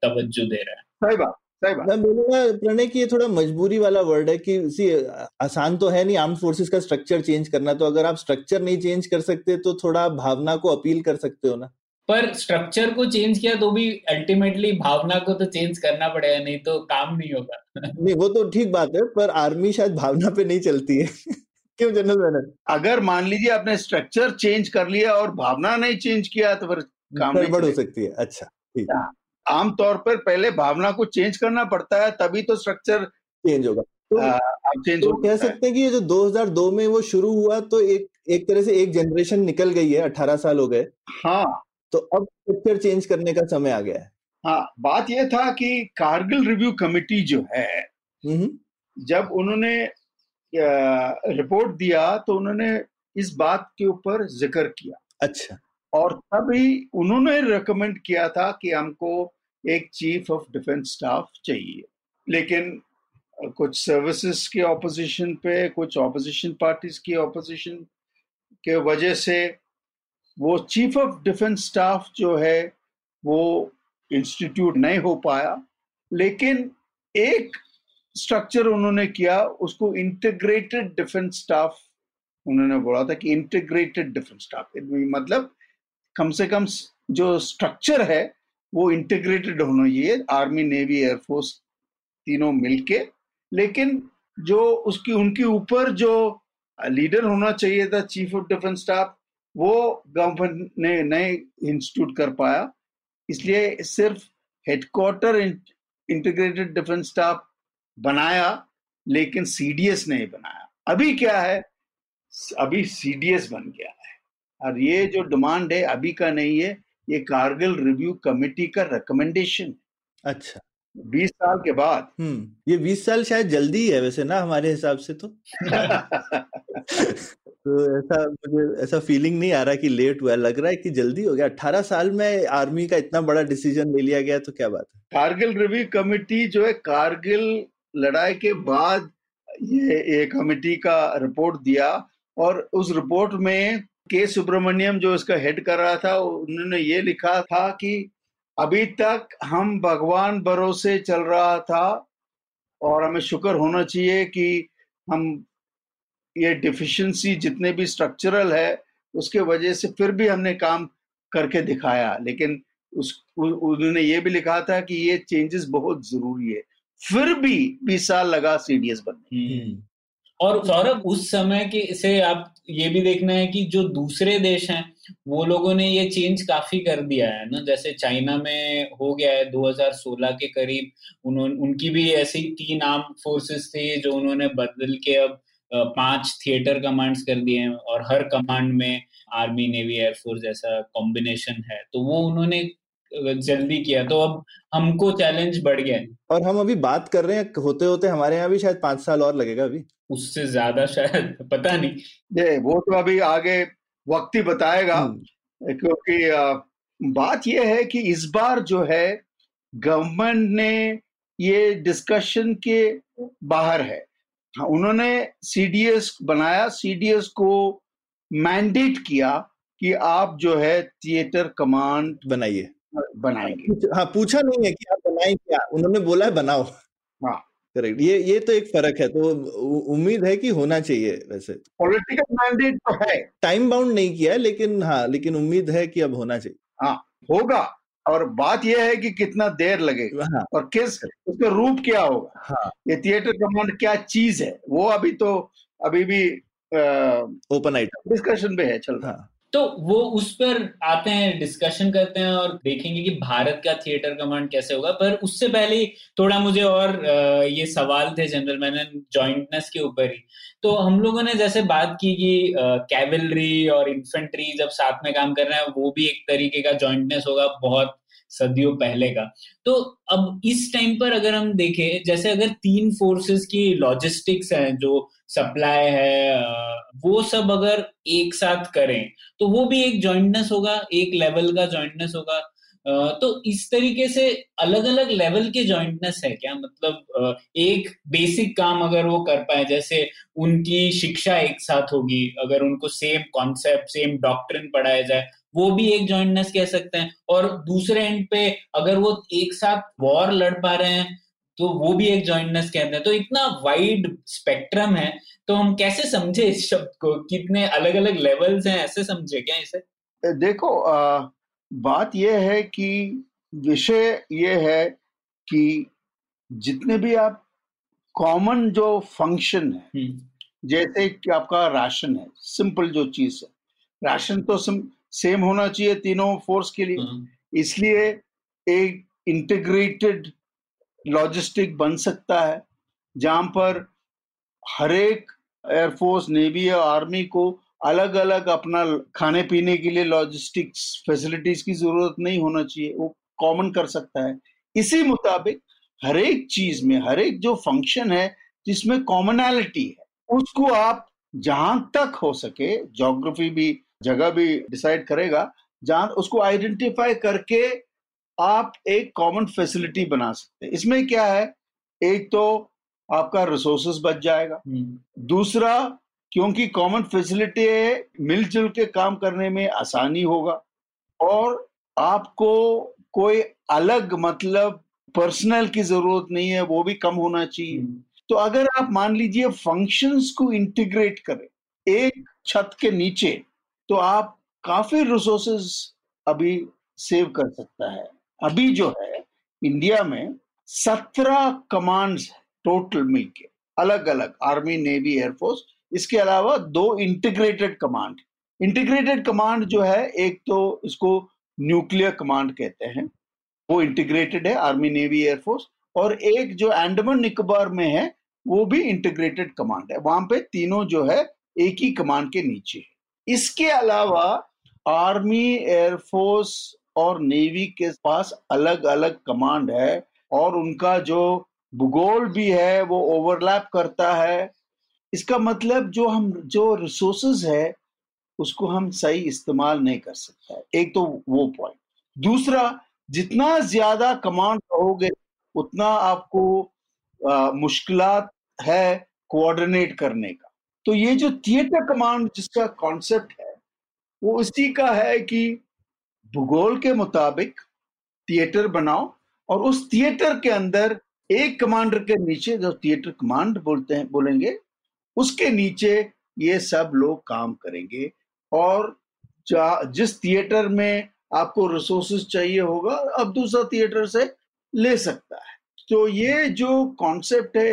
तवज्जो दे रहा है सही बात मैं बोलूँगा प्रणय की ये थोड़ा मजबूरी वाला वर्ड है कि सी आसान तो है नहीं आर्म फोर्सेस का स्ट्रक्चर चेंज करना तो अगर आप स्ट्रक्चर नहीं चेंज कर सकते तो थोड़ा भावना को अपील कर सकते हो ना। पर स्ट्रक्चर को चेंज किया तो भी अल्टीमेटली भावना को तो चेंज करना पड़ेगा नहीं तो काम नहीं होगा। नहीं वो तो ठीक बात है पर आर्मी शायद भावना पे नहीं चलती है। क्यों जनरल मैनर अगर मान लीजिए आपने स्ट्रक्चर चेंज कर लिया और भावना नहीं चेंज किया तो फिर काम नहीं गड़बड़ हो सकती है अच्छा ठीक। आमतौर पर पहले भावना को चेंज करना पड़ता है तभी तो स्ट्रक्चर चेंज होगा। तो आप चेंज तो हो कह है। सकते हैं कि ये जो 2002 में वो शुरू हुआ तो एक एक तरह से एक जनरेशन निकल गई है 18 साल हो गए। हाँ। तो अब स्ट्रक्चर चेंज करने का समय आ गया है। हाँ बात यह था कि कारगिल रिव्यू कमेटी जो है हम्म, जब उन्होंने रिपोर्ट दिया तो उन्होंने इस बात के ऊपर ज़िक्र किया। अच्छा। और तभी उन्होंने रिकमेंड किया था कि हमको एक चीफ ऑफ़ डिफेंस स्टाफ चाहिए। लेकिन कुछ सर्विसेज़ के ऑपोजिशन पे, कुछ ऑपोजिशन पार्टीज़ की ऑपोजिशन के वजह से वो चीफ ऑफ़ डिफेंस स्टाफ जो है, वो इंस्टीट्यूट नहीं हो पाया। लेकिन एक स्ट्रक्चर उन्होंने किया, उसको इंटीग्रेटेड डिफेंस स्टाफ उन्होंने बोला था कि इंटीग्रेटेड डिफेंस स्टाफ मतलब कम से कम जो स्ट्रक्चर है, वो इंटीग्रेटेड होना चाहिए आर्मी नेवी एयरफोर्स तीनों मिलके, लेकिन जो उसकी, उनके ऊपर जो लीडर होना चाहिए था चीफ ऑफ़ डिफेंस स्टाफ वो गवर्नमेंट ने नए इंस्टीट्यूट कर पाया। इसलिए सिर्फ़ हेडक्वार्टर इंटीग्रेटेड डिफेंस स्टाफ बनाया, लेकिन सीडीएस नहीं बनाया। अभी क्या है, अभी सीडीएस बन गया है। और ये जो डिमांड है अभी का नहीं है ये कारगिल रिव्यू कमेटी का रिकमेंडेशन अच्छा। बीस साल के बाद। हम्म ये बीस साल शायद जल्दी है वैसे ना हमारे हिसाब से तो। तो ऐसा मुझे ऐसा फीलिंग नहीं आ रहा कि लेट हुआ लग रहा है कि जल्दी हो गया। अठारह साल में आर्मी का इतना बड़ा डिसीज़न ले लिया गया तो क्या बात है? कारगिल रिव्यू कमेटी जो है कारगिल लड़ाई के बाद ये ये कमेटी का रिपोर्ट दिया और उस रिपोर्ट में के सुब्रमण्यम जो इसका हेड कर रहा था, उन्होंने ये लिखा था कि अभी तक हम भगवान भरोसे चल रहा था और हमें शुक्र होना चाहिए कि हम ये डिफिशिएंसी जितने भी स्ट्रक्चरल है, उसके वजह से फिर भी हमने काम करके दिखाया। लेकिन उस उन्होंने ये भी लिखा था कि ये चेंजेस बहुत ज़रूरी है। फिर भी बीस साल लगा सीडीएस बनने। और सौरभ, उस समय के, से आप ये भी देखना है कि जो दूसरे देश हैं, वो लोगों ने ये चेंज काफ़ी कर दिया है ना। जैसे चाइना में हो गया है 2016 के करीब उन्होंने उनकी भी ऐसी तीन आर्म फोर्सेस थे जो उन्होंने बदल के अब पाँच थिएटर कमांड्स कर दिए हैं और हर कमांड में आर्मी नेवी एयरफोर्स जैसा कॉम्बिनेशन है। तो वो उन्होंने जल्दी किया। तो अब हमको चैलेंज बढ़ गया और हम अभी बात कर रहे हैं होते होते हमारे यहाँ भी शायद पाँच साल और लगेगा अभी। उससे ज़्यादा शायद पता नहीं। ये वो तो अभी आगे वक्त ही बताएगा क्योंकि बात यह है कि इस बार जो है गवर्नमेंट ने ये डिस्कशन के बाहर है। हाँ, उन्होंने सीडीएस बनाया सीडीएस को मैंडेट किया कि आप जो है थिएटर कमांड बनाइए। बनाएँगे। हाँ पूछा नहीं है कि आप बनाएँ क्या उन्होंने बोला है बनाओ। हाँ करेक्ट ये ये तो एक फ़र्क है तो उम्मीद है कि होना चाहिए वैसे। पॉलिटिकल मैंडेट तो है। टाइम बाउंड नहीं किया है लेकिन हाँ लेकिन उम्मीद है कि अब होना चाहिए। हाँ होगा और बात यह है कि कितना देर लगेगा हाँ, और किस उसका रूप क्या होगा। हाँ, ये थिएटर कमांड क्या चीज़ है वो अभी तो अभी भी ओपन आइटम डिस्कशन पे है चल रहा हाँ, तो वो उस पर आते हैं डिस्कशन करते हैं और देखेंगे कि भारत का थिएटर कमांड कैसे होगा। पर उससे पहले थोड़ा मुझे और ये सवाल थे जनरल मैंने जॉइंटनेस के ऊपर ही। तो हम लोगों ने जैसे बात की कि कैवलरी और इन्फेंट्री जब साथ में काम कर रहे हैं, वो भी एक तरीके का जॉइंटनेस होगा, बहुत सदियों पहले का। तो अब इस टाइम पर अगर हम देखें, जैसे अगर तीन फोर्सेस की लॉजिस्टिक्स है, जो सप्लाई है वो सब अगर एक साथ करें तो वो भी एक जॉइंटनेस होगा, एक लेवल का जॉइंटनेस होगा। तो इस तरीके से अलग अलग लेवल के जॉइंटनेस है क्या? मतलब एक बेसिक काम अगर वो कर पाए, जैसे उनकी शिक्षा एक साथ होगी, अगर उनको सेम कॉन्सेप्ट सेम डॉक्ट्रिन पढ़ाया जाए, वो भी एक जॉइंटनेस कह सकते हैं। और दूसरे एंड पे अगर वो एक साथ वॉर लड़ पा रहे हैं तो वो भी एक जॉइंटनेस कहते हैं तो इतना वाइड स्पेक्ट्रम है तो हम कैसे समझे इस शब्द को? कितने अलग अलग लेवल्स हैं ऐसे समझे क्या इसे? देखो आ, बात यह है कि विषय ये है कि जितने भी आप कॉमन जो फ़ंक्शन है हम्म। जैसे कि आपका राशन है सिंपल जो चीज़ है। राशन तो सेम होना चाहिए तीनों फोर्स के लिए। हम्म। इसलिए एक इंटीग्रेटेड लॉजिस्टिक बन सकता है। जहाँ पर हर एक एयरफोर्स नेवी या आर्मी को अलग अलग अपना खाने पीने के लिए लॉजिस्टिक्स फैसिलिटीज़ की ज़रूरत नहीं होना चाहिए, वो कॉमन कर सकता है। इसी मुताबिक हर एक चीज़ में हर एक जो फ़ंक्शन है जिसमें कॉमनैलिटी है, उसको आप जहाँ तक हो सके जोग्राफी भी, जगह भी डिसाइड करेगा, जहाँ उसको आइडेंटिफाई करके आप एक कॉमन फैसिलिटी बना सकते हैं। इसमें क्या है? एक तो आपका रिसोर्सेस बच जाएगा। हम्म। दूसरा क्योंकि कॉमन फैसिलिटी है मिलजुल के काम करने में आसानी होगा और आपको कोई अलग मतलब पर्सनल की ज़रूरत नहीं है वो भी कम होना चाहिए। हम्म। तो अगर आप मान लीजिए फ़ंक्शंस को इंटीग्रेट करें एक छत के नीचे तो आप काफ़ी रिसोर्सेज अभी सेव कर सकता है। अभी जो है, इंडिया में सत्रह कमांड्स टोटल मिलके अलग अलग आर्मी, नेवी एयरफोर्स इसके अलावा दो इंटीग्रेटेड कमांड इंटीग्रेटेड कमांड जो है, एक तो इसको न्यूक्लियर कमांड कहते हैं। वो इंटीग्रेटेड है, आर्मी, नेवी एयरफोर्स और एक जो एंडमन निकोबार में है, वो भी इंटीग्रेटेड कमांड है। वहाँ पे तीनों जो है, एक ही कमांड के नीचे है। इसके अलावा आर्मी एयरफोर्स और नेवी के पास अलग अलग कमांड है और उनका जो भूगोल भी है, वो ओवरलैप करता है। इसका मतलब जो हम, जो रिसोर्सेज है, उसको हम सही इस्तेमाल नहीं कर सकता एक तो वो पॉइंट दूसरा, जितना ज़्यादा कमांड रहोगे, उतना आपको मुश्किल है कोऑर्डिनेट करने का। तो ये जो थिएटर कमांड जिसका कॉन्सेप्ट है, वो इसी का है कि भूगोल के मुताबिक थिएटर बनाओ और उस थिएटर के अंदर एक कमांडर के नीचे, जो थिएटर कमांड बोलते हैं, बोलेंगे, उसके नीचे ये सब लोग काम करेंगे। और जिस थिएटर में आपको रिसोर्सेज चाहिए होगा, अब दूसरा थिएटर से ले सकता है। तो ये जो कॉन्सेप्ट है,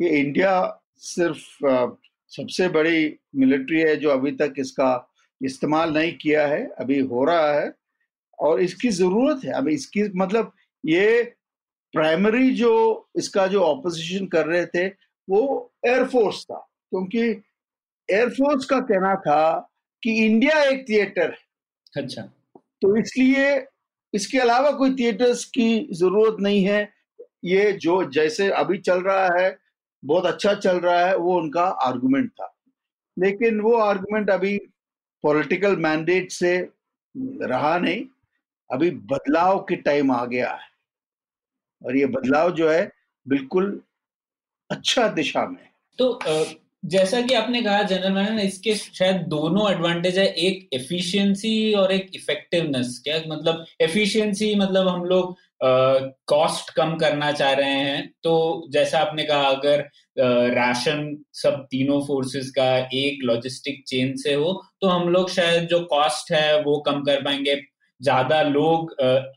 ये इंडिया सिर्फ़ सबसे बड़ी मिलिट्री है जो अभी तक इसका इस्तेमाल नहीं किया है। अभी हो रहा है। और इसकी ज़रूरत है। अभी इसकी मतलब ये प्राइमरी जो इसका जो ऑपोजिशन कर रहे थे वो एयरफोर्स था। क्योंकि एयरफोर्स का कहना था कि इंडिया एक थिएटर है। अच्छा। तो इसलिए इसके अलावा कोई थिएटर्स की ज़रूरत नहीं है। ये जो जैसे अभी चल रहा है बहुत अच्छा चल रहा है वो उनका आर्गुमेंट था। लेकिन वो आर्गुमेंट अभी पॉलिटिकल मैंडेट से रहा नहीं। अभी बदलाव के टाइम आ गया है। और ये बदलाव जो है, बिल्कुल अच्छा दिशा में तो जैसा कि आपने कहा जनरल मैन इसके शायद दोनों एडवांटेज है, एक एफिशिएंसी और एक इफेक्टिवनेस क्या मतलब एफिशिएंसी मतलब हम लोग कॉस्ट कम करना चाह रहे हैं। तो जैसा आपने कहा, अगर राशन सब तीनों फोर्सेस का एक लॉजिस्टिक चेन से हो तो हम लोग शायद जो कॉस्ट है, वो कम कर पाएँगे। ज़्यादा लोग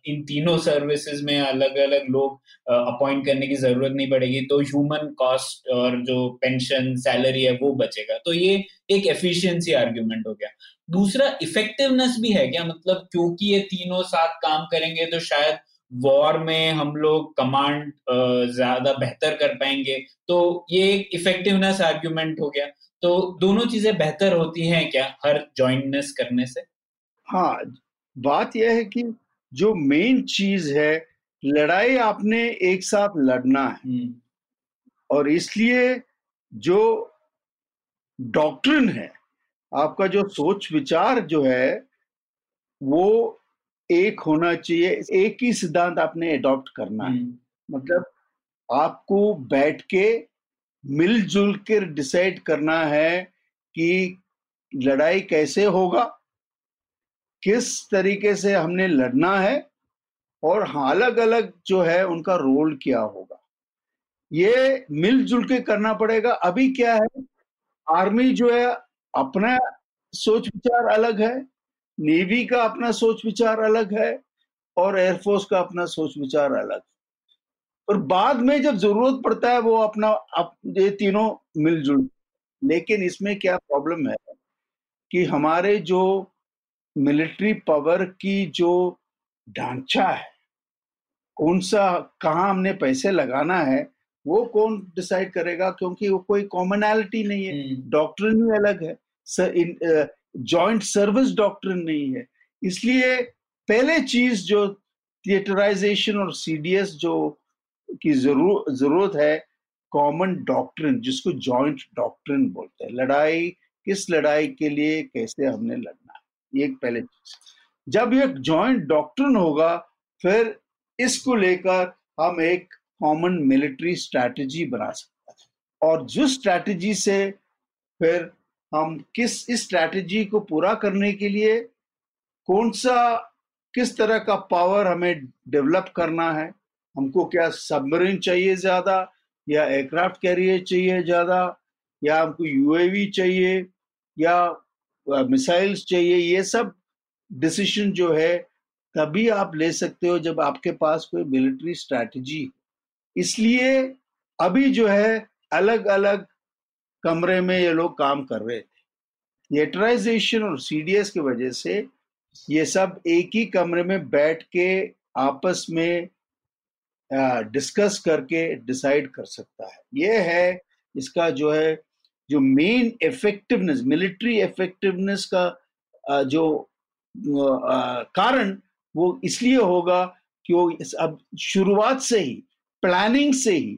इन तीनों सर्विसेज़ में अलग अलग लोग अपॉइंट करने की ज़रूरत नहीं पड़ेगी तो ह्यूमन कॉस्ट और जो पेंशन सैलरी है, वो बचेगा। तो ये एक एफिशिएंसी आर्ग्यूमेंट हो गया। दूसरा इफेक्टिवनेस भी है क्या? मतलब क्योंकि ये तीनों साथ काम करेंगे तो शायद वॉर में हम लोग कमांड ज़्यादा बेहतर कर पाएँगे। तो ये एक इफेक्टिवनेस आर्ग्यूमेंट हो गया। तो दोनों चीज़ें बेहतर होती हैं क्या, हर ज्वाइंटनेस करने से? हाँ बात यह है कि जो मेन चीज़ है लड़ाई आपने एक साथ लड़ना है। हम्म, और इसलिए जो डॉक्ट्रिन है आपका जो सोच विचार जो है वो एक होना चाहिए एक ही सिद्धांत आपने अडॉप्ट करना है। हम्म, मतलब आपको बैठ के मिलजुल कर डिसाइड करना है कि लड़ाई कैसे होगा किस तरीके से हमने लड़ना है और अलग अलग जो है उनका रोल क्या होगा। ये मिलजुल के करना पड़ेगा। अभी क्या है आर्मी जो है अपना सोच विचार अलग है नेवी का अपना सोच विचार अलग है और एयरफोर्स का अपना सोच विचार अलग है। और बाद में जब ज़रूरत पड़ता है वो अपना अप, ये तीनों मिलजुल। लेकिन इसमें क्या प्रॉब्लम है कि हमारे जो मिलिट्री पावर की जो ढांचा है कौन सा कहाँ हमने पैसे लगाना है वो कौन डिसाइड करेगा? क्योंकि वो कोई कॉमनैलिटी नहीं है। डॉक्टर डॉक्ट्रिन ही अलग है। जॉइंट सर्विस डॉक्टर नहीं है। इसलिए पहले चीज़ जो थिएटराइजेशन और सीडीएस जो की ज़रूर ज़रूरत है कॉमन डॉक्ट्रिन जिसको जॉइंट डॉक्ट्रिन बोलते हैं। लड़ाई किस लड़ाई के लिए कैसे हमने लड़ना है ये एक पहले जब ये जॉइंट डॉक्ट्रिन होगा, फिर इसको लेकर हम एक कॉमन मिलिट्री स्ट्रैटेजी बना सकते हैं। और जिस स्ट्रैटेजी से फिर हम किस, इस स्ट्रैटेजी को पूरा करने के लिए कौन सा, किस तरह का पावर हमें डेवलप करना है, हमको क्या सबमरीन चाहिए ज़्यादा, या एयरक्राफ्ट कैरियर चाहिए ज़्यादा, या हमको यूएवी चाहिए, या मिसाइल्स चाहिए, ये सब डिसीज़न जो है, तभी आप ले सकते हो जब आपके पास कोई मिलिट्री स्ट्रैटेजी इसलिए अभी जो है अलग अलग कमरे में ये लोग काम कर रहे थे। थिएटराइजेशन और सीडीएस की वजह से ये सब एक ही कमरे में बैठ के आपस में डिस्कस करके डिसाइड कर सकता है। ये है, इसका जो है जो मेन इफेक्टिवनेस मिलिट्री इफेक्टिवनेस का जो कारण वो इसलिए होगा कि वो अब शुरुआत से ही प्लानिंग से ही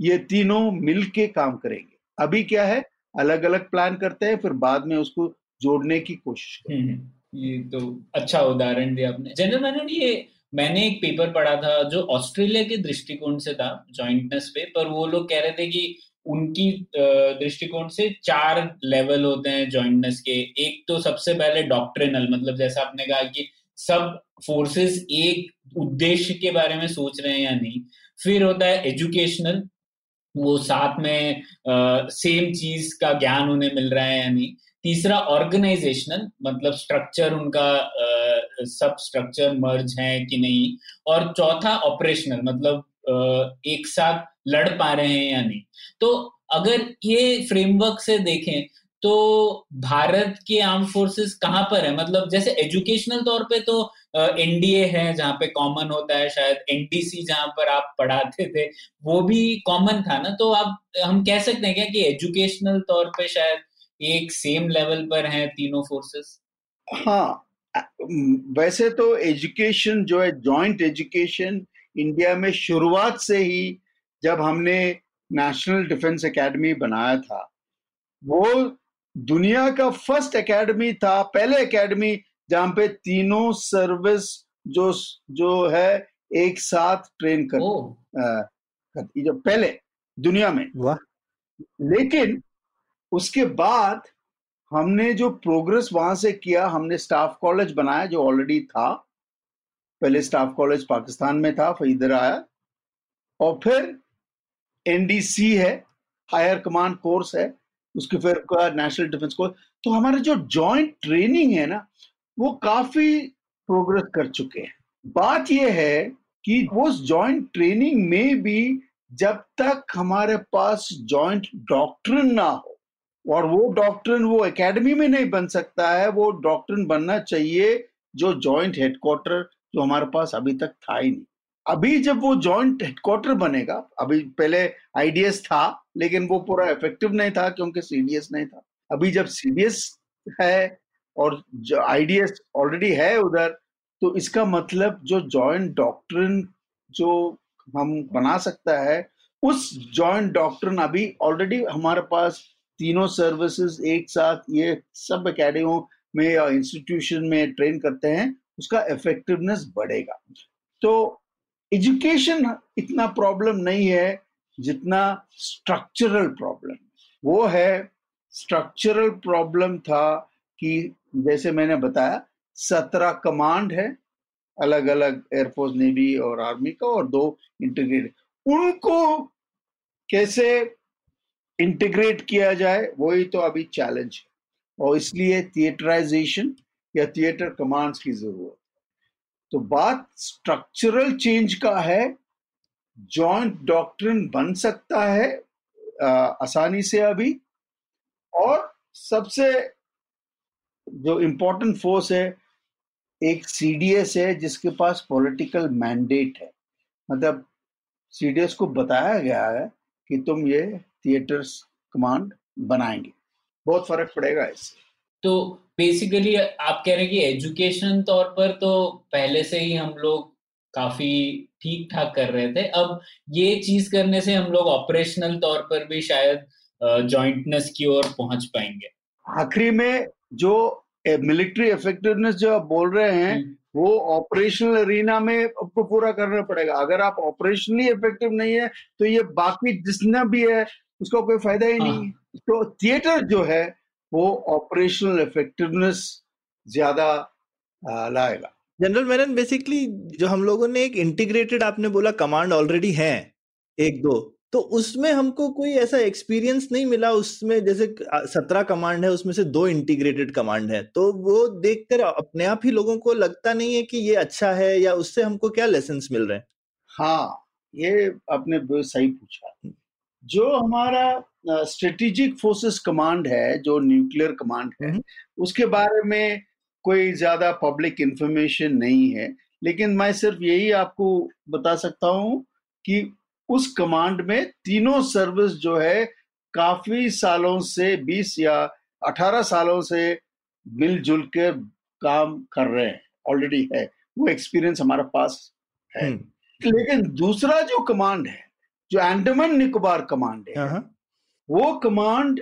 ये तीनों मिल के काम करेंगे। अभी क्या है? अलग अलग प्लान करते हैं फिर बाद में उसको जोड़ने की कोशिश करते हैं। हम्म, ये तो अच्छा उदाहरण दिया आपने। जनरल मैनन ये मैंने एक पेपर पढ़ा था जो ऑस्ट्रेलिया के दृष्टिकोण से था जॉइंटनेस पे पर वो लोग कह रहे थे कि उनकी दृष्टिकोण से चार लेवल होते हैं जॉइंटनेस के। एक तो सबसे पहले डॉक्ट्रिनल मतलब जैसा आपने कहा कि सब फोर्सेस एक उद्देश्य के बारे में सोच रहे हैं या नहीं। फिर होता है एजुकेशनल वो साथ में सेम चीज़ का ज्ञान उन्हें मिल रहा है या नहीं। तीसरा ऑर्गेनाइजेशनल मतलब स्ट्रक्चर उनका अ, सब स्ट्रक्चर मर्ज है कि नहीं। और चौथा ऑपरेशनल मतलब अ, एक साथ लड़ पा रहे हैं या नहीं। तो अगर ये फ्रेमवर्क से देखें तो भारत के आर्म फोर्सेस कहाँ पर है? मतलब जैसे एजुकेशनल तौर पे तो एनडीए है, जहाँ पे कॉमन होता है, शायद एनडीसी जहाँ पर आप पढ़ाते थे, वो भी कॉमन था ना? तो आप हम कह सकते हैं क्या कि एजुकेशनल तौर पे शायद एक सेम लेवल पर हैं तीनों फोर्सेस हाँ वैसे तो एजुकेशन जो है जॉइंट एजुकेशन इंडिया में शुरुआत से ही जब हमने नेशनल डिफेंस एकेडमी बनाया था वो दुनिया का फ़र्स्ट एकेडमी था पहले एकेडमी जहाँ पे तीनों सर्विस जो जो है एक साथ ट्रेन कर करती जो पहले दुनिया में। वाह। लेकिन उसके बाद हमने जो प्रोग्रेस वहाँ से किया हमने स्टाफ कॉलेज बनाया जो ऑलरेडी था। पहले स्टाफ कॉलेज पाकिस्तान में था फिर इधर आया। और फिर एनडीसी है हायर कमांड कोर्स है, उसके फिर नेशनल डिफेंस कोर्स तो हमारे जो जॉइंट ट्रेनिंग है ना, वो काफ़ी प्रोग्रेस कर चुके हैं। बात यह है कि वो जॉइंट ट्रेनिंग में भी जब तक हमारे पास जॉइंट डॉक्ट्रिन ना हो, और वो डॉक्ट्रिन वो एकेडमी में नहीं बन सकता है, वो डॉक्ट्रिन बनना चाहिए जो जॉइंट हेडक्वार्टर जो हमारे पास अभी तक था ही नहीं। अभी जब वो जॉइंट हेडक्वार्टर बनेगा, अभी पहले आईडीएस था, लेकिन वो पूरा इफ़ेक्टिव नहीं था क्योंकि सीडीएस नहीं था। अभी जब सीडीएस है और आईडीएस ऑलरेडी है उधर तो इसका मतलब जो जॉइंट डॉक्ट्रिन जो हम बना सकता है, उस जॉइंट डॉक्ट्रिन अभी ऑलरेडी हमारे पास तीनों सर्विसेज़ एक साथ ये सब अकेडमियों में या इंस्टीट्यूशन में ट्रेन करते हैं, उसका इफेक्टिवनेस बढ़ेगा। तो एजुकेशन इतना प्रॉब्लम नहीं है जितना स्ट्रक्चरल प्रॉब्लम वो है स्ट्रक्चरल प्रॉब्लम था कि जैसे मैंने बताया, सत्रह कमांड है अलग अलग एयरफोर्स नेवी और आर्मी का और दो इंटीग्रेट उनको कैसे इंटीग्रेट किया जाए, वही तो अभी चैलेंज है। और इसलिए थिएटराइजेशन या थिएटर कमांड्स की ज़रूरत तो बात स्ट्रक्चरल चेंज का है जॉइंट डॉक्ट्रिन बन सकता है आ, आसानी से अभी। और सबसे जो इम्पोर्टेंट फोर्स है एक सीडीएस है जिसके पास पॉलिटिकल मैंडेट है। मतलब सीडीएस को बताया गया है कि तुम ये थिएटर्स कमांड बनाएँगे। बहुत फ़र्क पड़ेगा इससे। तो बेसिकली आप कह रहे हैं कि एजुकेशन तौर पर तो पहले से ही हम लोग काफ़ी ठीक ठाक कर रहे थे अब ये चीज़ करने से हम लोग ऑपरेशनल तौर पर भी शायद जॉइंटनेस की ओर पहुँच पाएँगे आखिरी में जो मिलिट्री इफेक्टिवनेस जो आप बोल रहे हैं हम्म। वो ऑपरेशनल अरीना में आपको पूरा करना पड़ेगा अगर आप ऑपरेशनली इफ़ेक्टिव नहीं है तो ये बाकी जितना भी है उसका कोई फ़ायदा ही नहीं है हाँ। तो थिएटर जो है वो ऑपरेशनल इफेक्टिवनेस ज़्यादा लाएगा। जनरल मेरन बेसिकली जो हम लोगों ने एक इंटीग्रेटेड आपने बोला कमांड ऑलरेडी है एक दो तो उसमें हमको कोई ऐसा एक्सपीरियंस नहीं मिला उसमें जैसे सत्रह कमांड है उसमें से दो इंटीग्रेटेड कमांड है। तो वो देखकर अपने आप ही लोगों को लगता नहीं है कि ये अच्छा है या उससे हमको क्या लेसन मिल रहे हैं। हाँ ये आपने सही पूछा। जो हमारा स्ट्रेटेजिक फोर्सेस कमांड है जो न्यूक्लियर कमांड है हम्म। उसके बारे में कोई ज़्यादा पब्लिक इंफॉर्मेशन नहीं है लेकिन मैं सिर्फ़ यही आपको बता सकता हूँ कि उस कमांड में तीनों सर्विस जो है काफ़ी सालों से 20 या 18 सालों से मिलजुल के काम कर रहे हैं ऑलरेडी है वो एक्सपीरियंस हमारे पास है हम्म। लेकिन दूसरा जो कमांड है जो अंडमान निकोबार कमांड है हाँ। वो कमांड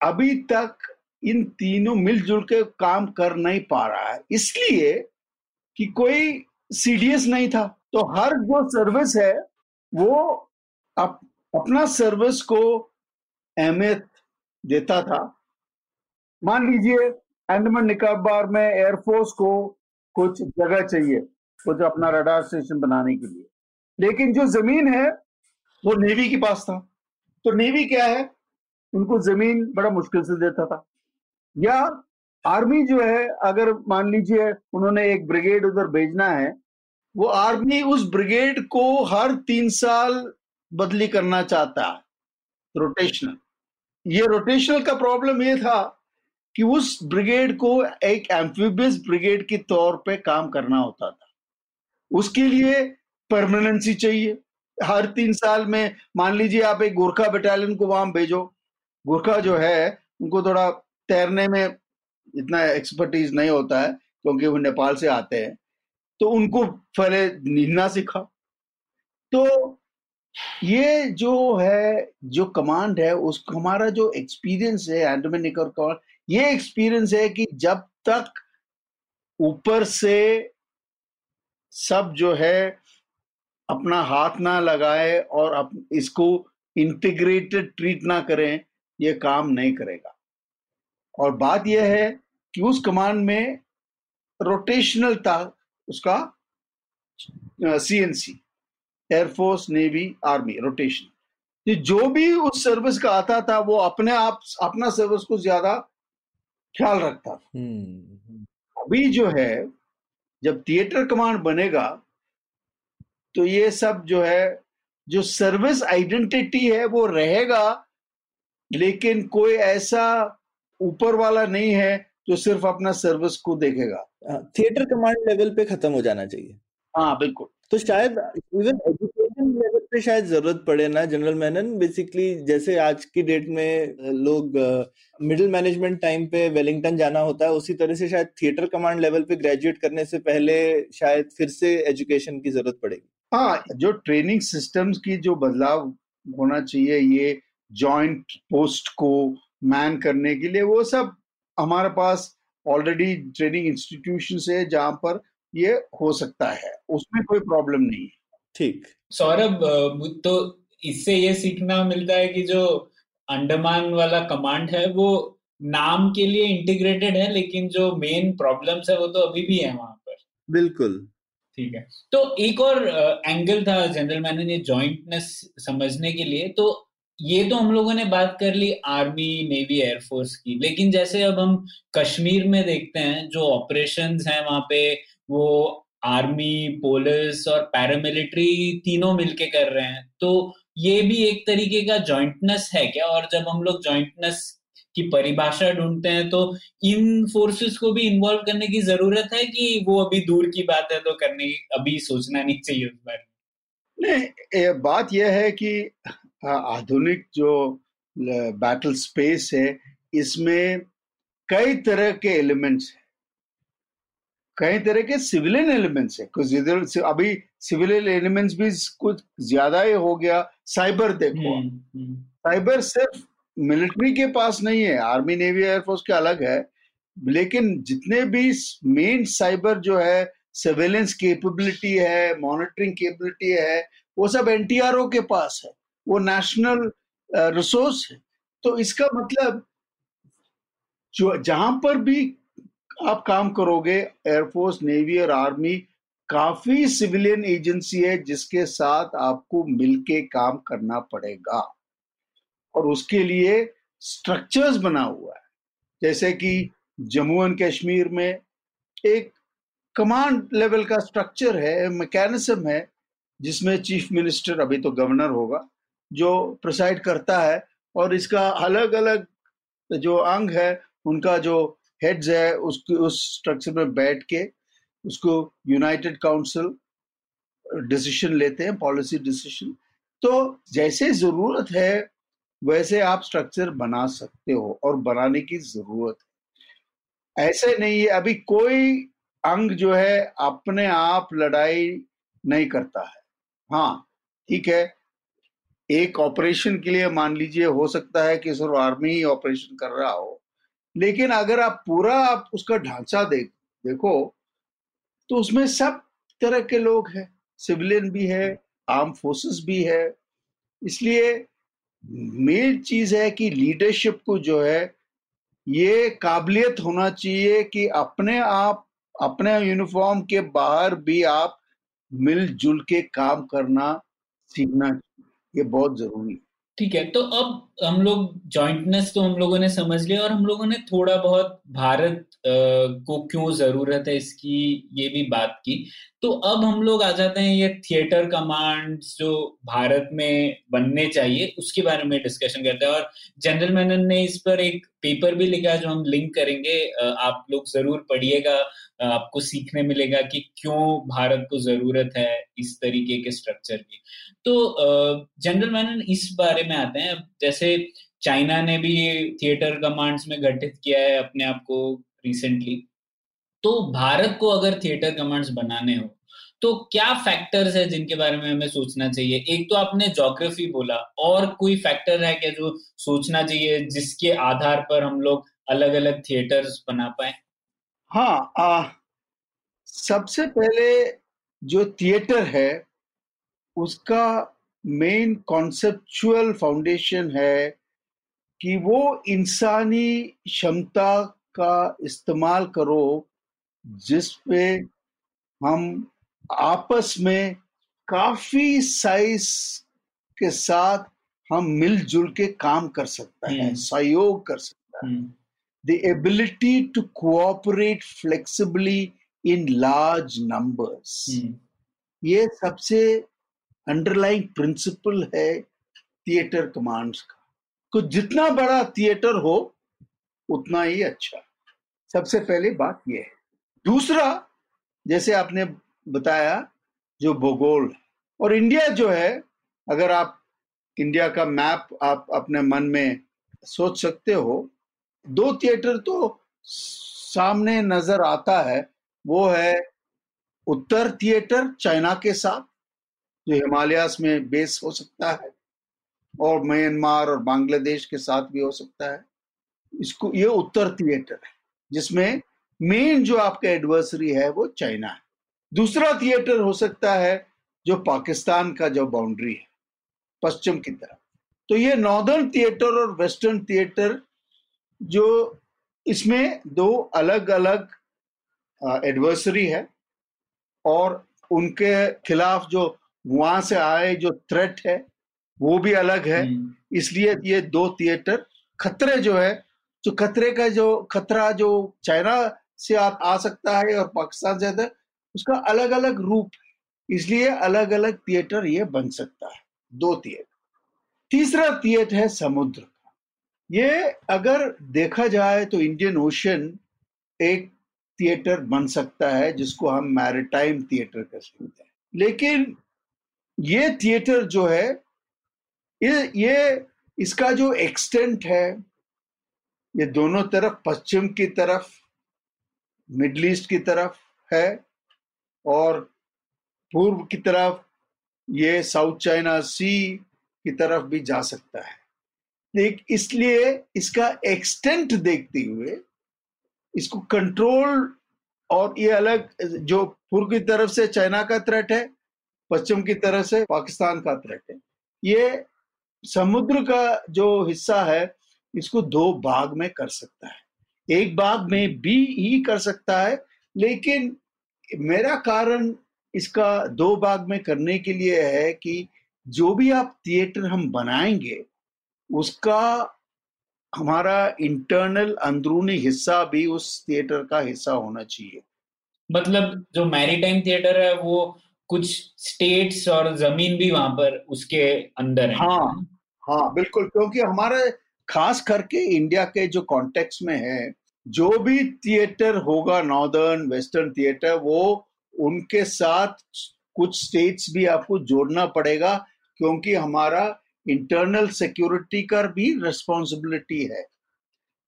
अभी तक इन तीनों मिलजुल के काम कर नहीं पा रहा है। इसलिए कि कोई सीडीएस नहीं था तो हर जो सर्विस है वो अप, अपना सर्विस को अहमियत देता था। मान लीजिए अंडमान निकोबार में एयरफोर्स को कुछ जगह चाहिए कुछ अपना रडार स्टेशन बनाने के लिए। लेकिन जो ज़मीन है वो नेवी के पास था। तो नेवी क्या है? उनको ज़मीन बड़ा मुश्किल से देता था। या आर्मी जो है, अगर मान लीजिए उन्होंने एक ब्रिगेड उधर भेजना है, वो आर्मी उस ब्रिगेड को हर तीन साल बदली करना चाहता है। रोटेशनल ये रोटेशनल का प्रॉब्लम ये था कि उस ब्रिगेड को एक एम्फीबियस ब्रिगेड के तौर पे काम करना होता था। उसके लिए परमानेंसी चाहिए। हर तीन साल में, मान लीजिए आप एक गोरखा बटालियन को वहाँ भेजो। गोरखा जो है, उनको थोड़ा तैरने में इतना एक्सपर्टीज नहीं होता है, क्योंकि वो नेपाल से आते हैं। तो उनको पहले नींदना सिखा। तो ये जो है, जो कमांड है, उस, हमारा जो एक्सपीरियंस है एंडोमेन निकर कमांड ये एक्सपीरियंस है कि जब तक ऊपर से सब जो है अपना हाथ ना लगाए और अप, इसको इंटीग्रेटेड ट्रीट ना करें ये काम नहीं करेगा। और बात यह है कि उस कमांड में रोटेशनल था उसका CNC air force navy army rotation जो भी उस सर्विस का आता था वो अपने आप अपना सर्विस को ज़्यादा ख्याल रखता था। हम्म। अभी जो है जब थिएटर कमांड बनेगा तो ये सब जो है जो सर्विस आइडेंटिटी है वो रहेगा लेकिन कोई ऐसा ऊपर वाला नहीं है जो सिर्फ़ अपना सर्विस को देखेगा। थिएटर कमांड लेवल पे खत्म हो जाना चाहिए। हाँ बिल्कुल। तो शायद इवन एजुकेशन लेवल पे शायद ज़रूरत पड़े ना जनरल मैनन बेसिकली जैसे आज की डेट में लोग मिडिल मैनेजमेंट टाइम पे वेलिंगटन जाना होता है उसी तरह से शायद थिएटर कमांड लेवल पे ग्रेजुएट करने से पहले शायद फिर से एजुकेशन की ज़रूरत पड़ेगी। हाँ जो ट्रेनिंग सिस्टम्स की जो बदलाव होना चाहिए ये जॉइंट पोस्ट को मैन करने के लिए वो सब हमारे पास ऑलरेडी ट्रेनिंग इंस्टीट्यूशन है जहाँ पर ये हो सकता है। उसमें कोई प्रॉब्लम नहीं है। ठीक। सौरभ तो इससे ये सीखना मिलता है कि जो अंडमान वाला कमांड है वो नाम के लिए इंटीग्रेटेड है लेकिन जो मेन प्रॉब्लम्स है वो तो अभी भी है वहाँ पर। बिल्कुल। ठीक है। तो एक और एंगल था जनरल मैन ने जॉइंटनेस समझने के लिए तो ये तो हम लोगों ने बात कर ली आर्मी नेवी एयरफोर्स की। लेकिन जैसे अब हम कश्मीर में देखते हैं, जो ऑपरेशंस हैं वहाँ पे, वो आर्मी पुलिस और पैरामिलिट्री तीनों मिलके कर रहे हैं। तो ये भी एक तरीके का जॉइंटनेस है क्या? और जब हम लोग जॉइंटनेस की परिभाषा ढूंढते हैं तो इन फोर्सेस को भी इन्वॉल्व करने की ज़रूरत है कि वो अभी दूर की बात है तो करने अभी सोचना नहीं चाहिए उस बारे में? नहीं बात यह है कि आधुनिक जो बैटल स्पेस है इसमें कई तरह के एलिमेंट्स हैं। कई तरह के सिविलियन एलिमेंट्स है। कुछ इधर अभी सिविलियन एलिमेंट्स भी कुछ ज़्यादा ही हो गया साइबर देखो हम्म, हम्म। साइबर सिर्फ़ मिलिट्री के पास नहीं है, आर्मी, नेवी एयरफोर्स के अलग है, लेकिन जितने भी मेन साइबर जो है सर्वेलेंस केपेबिलिटी है, मॉनिटरिंग केपेबिलिटी है, वो सब एनटीआरओ के पास है, वो नेशनल रिसोर्स है। तो इसका मतलब जो, जहाँ पर भी आप काम करोगे एयरफोर्स नेवी और आर्मी, काफ़ी सिविलियन एजेंसी है जिसके साथ आपको मिलके काम करना पड़ेगा। और उसके लिए स्ट्रक्चर्स बना हुआ है। जैसे कि जम्मू एंड कश्मीर में एक कमांड लेवल का स्ट्रक्चर है मैकेनिज्म है, जिसमें चीफ मिनिस्टर अभी तो गवर्नर होगा, जो प्रोसाइड करता है और इसका अलग अलग जो अंग है, उनका जो हेड्स है उसके उस स्ट्रक्चर में बैठ के उसको यूनाइटेड काउंसिल डिसीज़न लेते हैं पॉलिसी डिसीज़न तो जैसे ज़रूरत है वैसे आप स्ट्रक्चर बना सकते हो और बनाने की ज़रूरत है। ऐसे नहीं है, अभी कोई अंग जो है अपने आप लड़ाई नहीं करता है। हाँ ठीक है, एक ऑपरेशन के लिए मान लीजिए हो सकता है कि सिर्फ़ आर्मी ही ऑपरेशन कर रहा हो, लेकिन अगर आप पूरा आप उसका ढांचा देख, देखो तो उसमें सब तरह के लोग हैं। सिविलियन भी है आर्म फोर्सेस भी है, इसलिए मेन चीज़ है कि लीडरशिप को जो है, ये काबिलियत होना चाहिए कि अपने आप, अपने यूनिफॉर्म के बाहर भी आप मिलजुल के काम करना सीखना ये बहुत ज़रूरी है। ठीक है तो अब हम लोग जॉइंटनेस तो हम लोगों ने समझ लिया और हम लोगों ने थोड़ा बहुत भारत को क्यों ज़रूरत है इसकी, ये भी बात की। तो अब हम लोग आ जाते हैं ये थिएटर कमांड्स जो भारत में बनने चाहिए, उसके बारे में डिस्कशन करते हैं। और जनरल मैनन ने इस पर एक पेपर भी लिखा जो हम लिंक करेंगे। आप लोग ज़रूर पढ़िएगा आपको सीखने मिलेगा कि क्यों भारत को ज़रूरत है इस तरीके के स्ट्रक्चर की। तो जनरल मैनन इस बारे में आते हैं। जैसे चाइना ने भी थिएटर कमांड्स में गठित किया है, अपने आप को रिसेंटली तो भारत को अगर थिएटर कमांड्स बनाने हो तो क्या फैक्टर्स है जिनके बारे में हमें सोचना चाहिए? एक तो आपने जोग्राफी बोला और कोई फैक्टर है क्या जो सोचना चाहिए जिसके आधार पर हम लोग अलग अलग थिएटर्स बना पाए? हाँ आ, सबसे पहले जो थिएटर है उसका मेन कॉन्सेप्चुअल फाउंडेशन है कि वो इंसानी क्षमता का इस्तेमाल करो जिस पे हम आपस में काफ़ी साइज़ के साथ हम मिलजुल के काम कर सकते हैं हम्म। सहयोग कर सकते हैं। The ability to cooperate flexibly in large numbers ये सबसे अंडरलाइंग प्रिंसिपल है थिएटर कमांड्स का। तो जितना बड़ा थिएटर हो उतना ही अच्छा। सबसे पहले बात यह है। दूसरा, जैसे आपने बताया, जो भूगोल, और इंडिया जो है, अगर आप इंडिया का मैप आप अपने मन में सोच सकते हो, दो थिएटर तो सामने नज़र आता है। वो है उत्तर थिएटर चाइना के साथ, जो हिमालयास में बेस हो सकता है, और म्यांमार और बांग्लादेश के साथ भी हो सकता है। इसको, ये उत्तर थिएटर है। जिसमें मेन जो आपका एडवर्सरी है वो चाइना है। दूसरा थिएटर हो सकता है जो पाकिस्तान का जो बाउंड्री है पश्चिम की तरफ़। तो ये नॉर्दर्न थिएटर और वेस्टर्न थिएटर जो इसमें दो अलग अलग एडवर्सरी है और उनके खिलाफ जो वहाँ से आए जो थ्रेट है वो भी अलग है। हम्म। इसलिए ये दो थिएटर खतरे जो है जो खतरे का जो खतरा जो चाइना से आ, आ सकता है और पाकिस्तान से है उसका अलग अलग रूप इसलिए अलग अलग थिएटर ये बन सकता है दो थिएटर। तीसरा थिएटर है समुद्र का। ये अगर देखा जाए तो इंडियन ओशन एक थिएटर बन सकता है जिसको हम मैरिटाइम थिएटर कह सकते हैं। लेकिन ये थिएटर जो है ये ये इसका जो एक्सटेंट है ये दोनों तरफ़, पश्चिम की तरफ़, मिडल ईस्ट की तरफ़ है और पूर्व की तरफ़ ये साउथ चाइना सी की तरफ़ भी जा सकता है। लेकिन इसलिए इसका एक्सटेंट देखते हुए इसको कंट्रोल और ये अलग, जो पूर्व की तरफ़ से चाइना का थ्रेट है, पश्चिम की तरफ़ से पाकिस्तान का थ्रेट है। ये समुद्र का जो हिस्सा है इसको दो भाग में कर सकता है। एक भाग में भी ही कर सकता है लेकिन मेरा कारण इसका दो भाग में करने के लिए है कि जो भी आप थिएटर हम बनाएँगे उसका हमारा इंटरनल अंदरूनी हिस्सा भी उस थिएटर का हिस्सा होना चाहिए। मतलब जो मैरीटाइम थिएटर है वो कुछ स्टेट्स और ज़मीन भी वहाँ पर उसके अंदर है। हाँ हाँ बिल्कुल क्योंकि हमारे खास करके इंडिया के जो कॉन्टेक्स्ट में है, जो भी थिएटर होगा नॉर्दर्न वेस्टर्न थिएटर वो उनके साथ कुछ स्टेट्स भी आपको जोड़ना पड़ेगा, क्योंकि हमारा इंटरनल सिक्योरिटी का भी रिस्पॉन्सिबिलिटी है।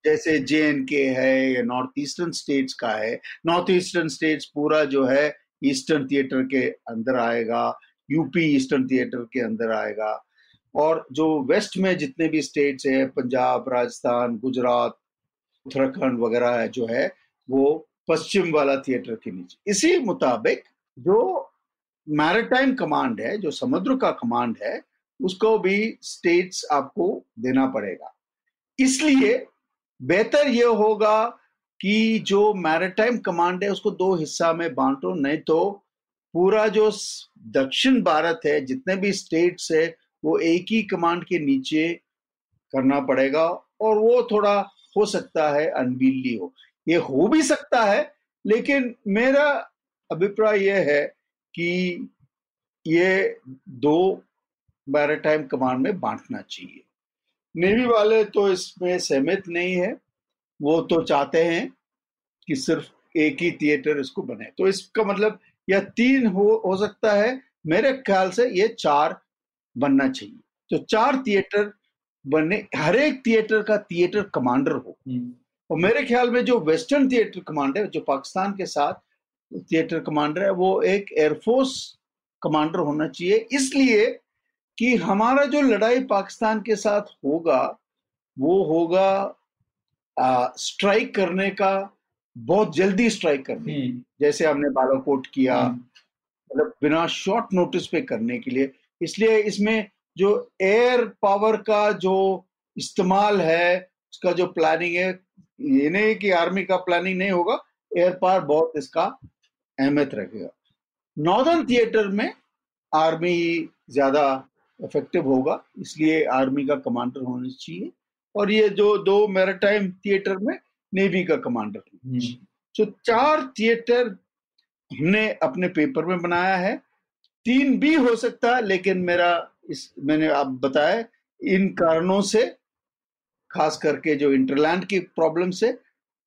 जैसे जे के है, या नॉर्थ ईस्टर्न स्टेट्स का है नॉर्थ ईस्टर्न स्टेट्स पूरा जो है ईस्टर्न थिएटर के अंदर आएगा यूपी ईस्टर्न थिएटर के अंदर आएगा। और जो वेस्ट में जितने भी स्टेट्स है, पंजाब, राजस्थान, गुजरात, उत्तराखंड वगैरह है, जो है, वो पश्चिम वाला थिएटर के नीचे। इसी मुताबिक जो मैरिटाइम कमांड है, जो समुद्र का कमांड है, उसको भी स्टेट्स आपको देना पड़ेगा। इसलिए बेहतर यह होगा कि जो मैरिटाइम कमांड है, उसको दो हिस्सा में बांटो, नहीं तो पूरा जो दक्षिण भारत है, जितने भी स्टेट्स है वो एक ही कमांड के नीचे करना पड़ेगा और वो थोड़ा हो सकता है अनबीली हो। ये हो भी सकता है, लेकिन मेरा अभिप्राय यह है कि ये दो मैरिटाइम कमांड में बांटना चाहिए। नेवी वाले तो इसमें सहमत नहीं है, वो तो चाहते हैं कि सिर्फ़ एक ही थिएटर इसको बने। तो इसका मतलब या तीन हो हो सकता है। मेरे ख्याल से ये चार बनना चाहिए तो चार थिएटर बनने हर एक थिएटर का थिएटर कमांडर हो हम्म। और मेरे ख्याल में जो वेस्टर्न थिएटर कमांडर जो पाकिस्तान के साथ थिएटर कमांडर है वो एक एयरफोर्स कमांडर होना चाहिए इसलिए कि हमारा जो लड़ाई पाकिस्तान के साथ होगा वो होगा आ, स्ट्राइक करने का बहुत जल्दी स्ट्राइक करने हम्म। जैसे हमने बालाकोट किया हम्म। मतलब बिना शॉर्ट नोटिस पे करने के लिए इसलिए इसमें जो एयर पावर का जो इस्तेमाल है उसका जो प्लानिंग है ये नहीं कि आर्मी का प्लानिंग नहीं होगा एयर पावर बहुत इसका अहमियत रखेगा। नॉर्दर्न थिएटर में आर्मी ज़्यादा इफ़ेक्टिव होगा इसलिए आर्मी का कमांडर होना चाहिए। और ये जो दो मैराटाइम थिएटर में नेवी का कमांडर तो चार थिएटर हमने अपने पेपर में बनाया है। तीन भी हो सकता है लेकिन मेरा इस मैंने आप बताया इन कारणों से खास करके जो इंटरलैंड की प्रॉब्लम से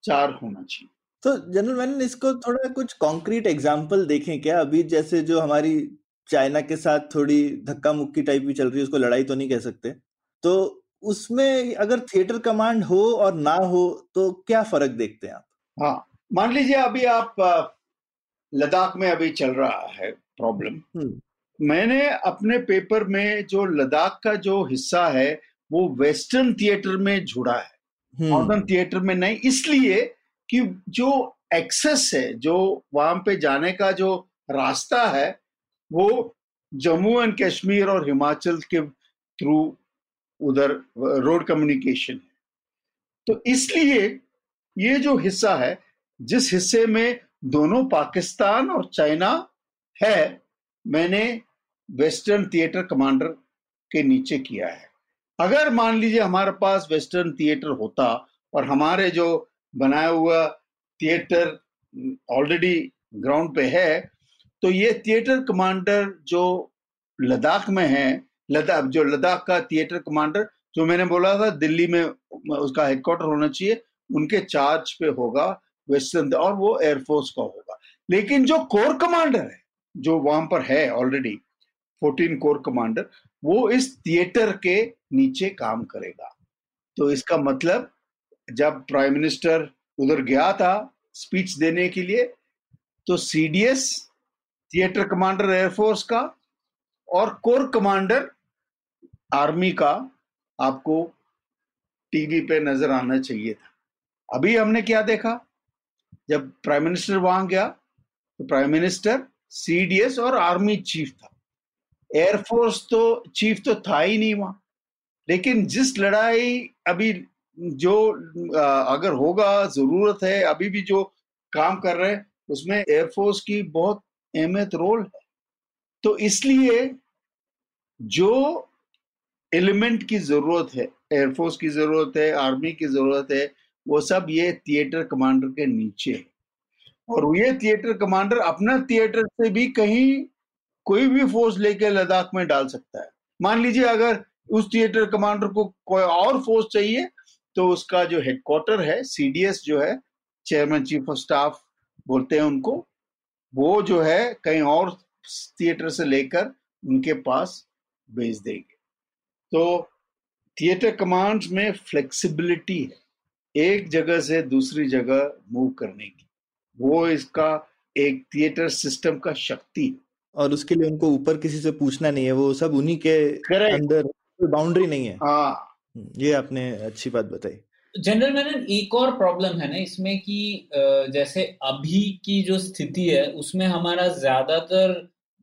चार होना चाहिए। तो जनरल मैंने इसको थोड़ा कुछ कॉन्क्रीट एग्ज़ाम्पल देखें क्या? अभी जैसे जो हमारी चाइना के साथ थोड़ी धक्का मुक्की टाइप भी चल रही है उसको लड़ाई तो नहीं कह सकते। तो उसमें अगर थिएटर कमांड हो और ना हो तो क्या फ़र्क देखते हैं आप? हाँ मान लीजिए अभी आप लद्दाख में अभी चल रहा है। Problem hmm. मैंने अपने पेपर में जो लद्दाख का जो हिस्सा है वो वेस्टर्न थिएटर में जुड़ा है मॉडर्न हम्म। थिएटर में नहीं इसलिए कि जो एक्सेस है जो वहाँ पे जाने का जो रास्ता है वो जम्मू एंड कश्मीर और हिमाचल के थ्रू उधर रोड कम्युनिकेशन है तो इसलिए ये जो हिस्सा है जिस हिस्से में दोनों पाकिस्तान और चाइना है, मैंने वेस्टर्न थिएटर कमांडर के नीचे किया है। अगर मान लीजिए हमारे पास वेस्टर्न थिएटर होता और हमारे जो बनाया हुआ थिएटर ऑलरेडी ग्राउंड पे है तो ये थिएटर कमांडर जो लद्दाख में है, लद्दाख, जो लद्दाख का थिएटर कमांडर जो मैंने बोला था दिल्ली में, उसका हेडक्वार्टर होना चाहिए, उनके चार्ज पे होगा वेस्टर्न और वो एयरफोर्स का होगा। लेकिन जो कोर कमांडर है जो वहाँ पर है ऑलरेडी फोर्टीन कोर कमांडर वो इस थिएटर के नीचे काम करेगा। तो इसका मतलब जब प्राइम मिनिस्टर उधर गया था स्पीच देने के लिए तो सीडीएस थिएटर कमांडर एयरफोर्स का और कोर कमांडर आर्मी का आपको टीवी पे नज़र आना चाहिए था। अभी हमने क्या देखा? जब प्राइम मिनिस्टर वहाँ गया तो प्राइम मिनिस्टर सीडीएस और आर्मी चीफ था। एयरफोर्स तो चीफ तो था ही नहीं वहाँ। लेकिन जिस लड़ाई अभी जो अगर होगा, ज़रूरत है, अभी भी जो काम कर रहे हैं, उसमें एयरफोर्स की बहुत अहमियत रोल है। तो इसलिए जो एलिमेंट की ज़रूरत है एयरफोर्स की ज़रूरत है आर्मी की ज़रूरत है, वो सब ये थिएटर कमांडर के नीचे है। और ये थिएटर कमांडर अपना थिएटर से भी कहीं कोई भी फोर्स लेके लद्दाख में डाल सकता है। मान लीजिए अगर उस थिएटर कमांडर को कोई और फोर्स चाहिए तो उसका जो हेडक्वार्टर है सीडीएस जो है चेयरमैन चीफ ऑफ़ स्टाफ बोलते हैं उनको, वो जो है कहीं और थिएटर से लेकर उनके पास भेज देंगे। तो थिएटर कमांड्स में फ्लेक्सिबिलिटी है। एक जगह से दूसरी जगह मूव करने की। वो इसका एक थिएटर सिस्टम का शक्ति है। और उसके लिए उनको ऊपर किसी से पूछना नहीं है वो सब उन्हीं के Correct. अंदर बाउंड्री नहीं है। हाँ। ये आपने अच्छी बात बताई। जनरल मैंने एक और प्रॉब्लम है ना इसमें कि जैसे अभी की जो स्थिति है उसमें हमारा ज़्यादातर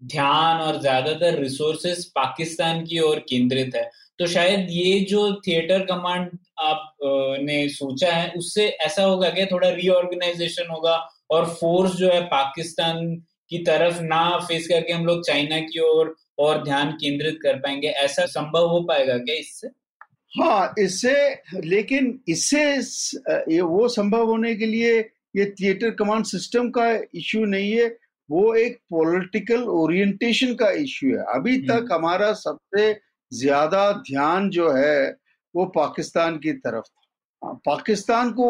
ध्यान और ज़्यादातर रिसोर्सेस पाकिस्तान की ओर केंद्रित है। तो शायद ये जो थिएटर कमांड आप ने सोचा है उससे ऐसा होगा क्या? थोड़ा रीऑर्गेनाइजेशन होगा और फोर्स जो है पाकिस्तान की तरफ़ ना फेस करके हम लोग चाइना की ओर और ध्यान केंद्रित कर पाएँगे। ऐसा संभव हो पाएगा क्या इससे? हाँ इससे लेकिन इससे वो संभव होने के लिए ये थिएटर कमांड सिस्टम का इश्यू नहीं है। वो एक पॉलिटिकल ओरिएंटेशन का इश्यू है। अभी हम्म। तक हमारा सबसे ज़्यादा ध्यान जो है वो पाकिस्तान की तरफ़ था। हाँ, पाकिस्तान को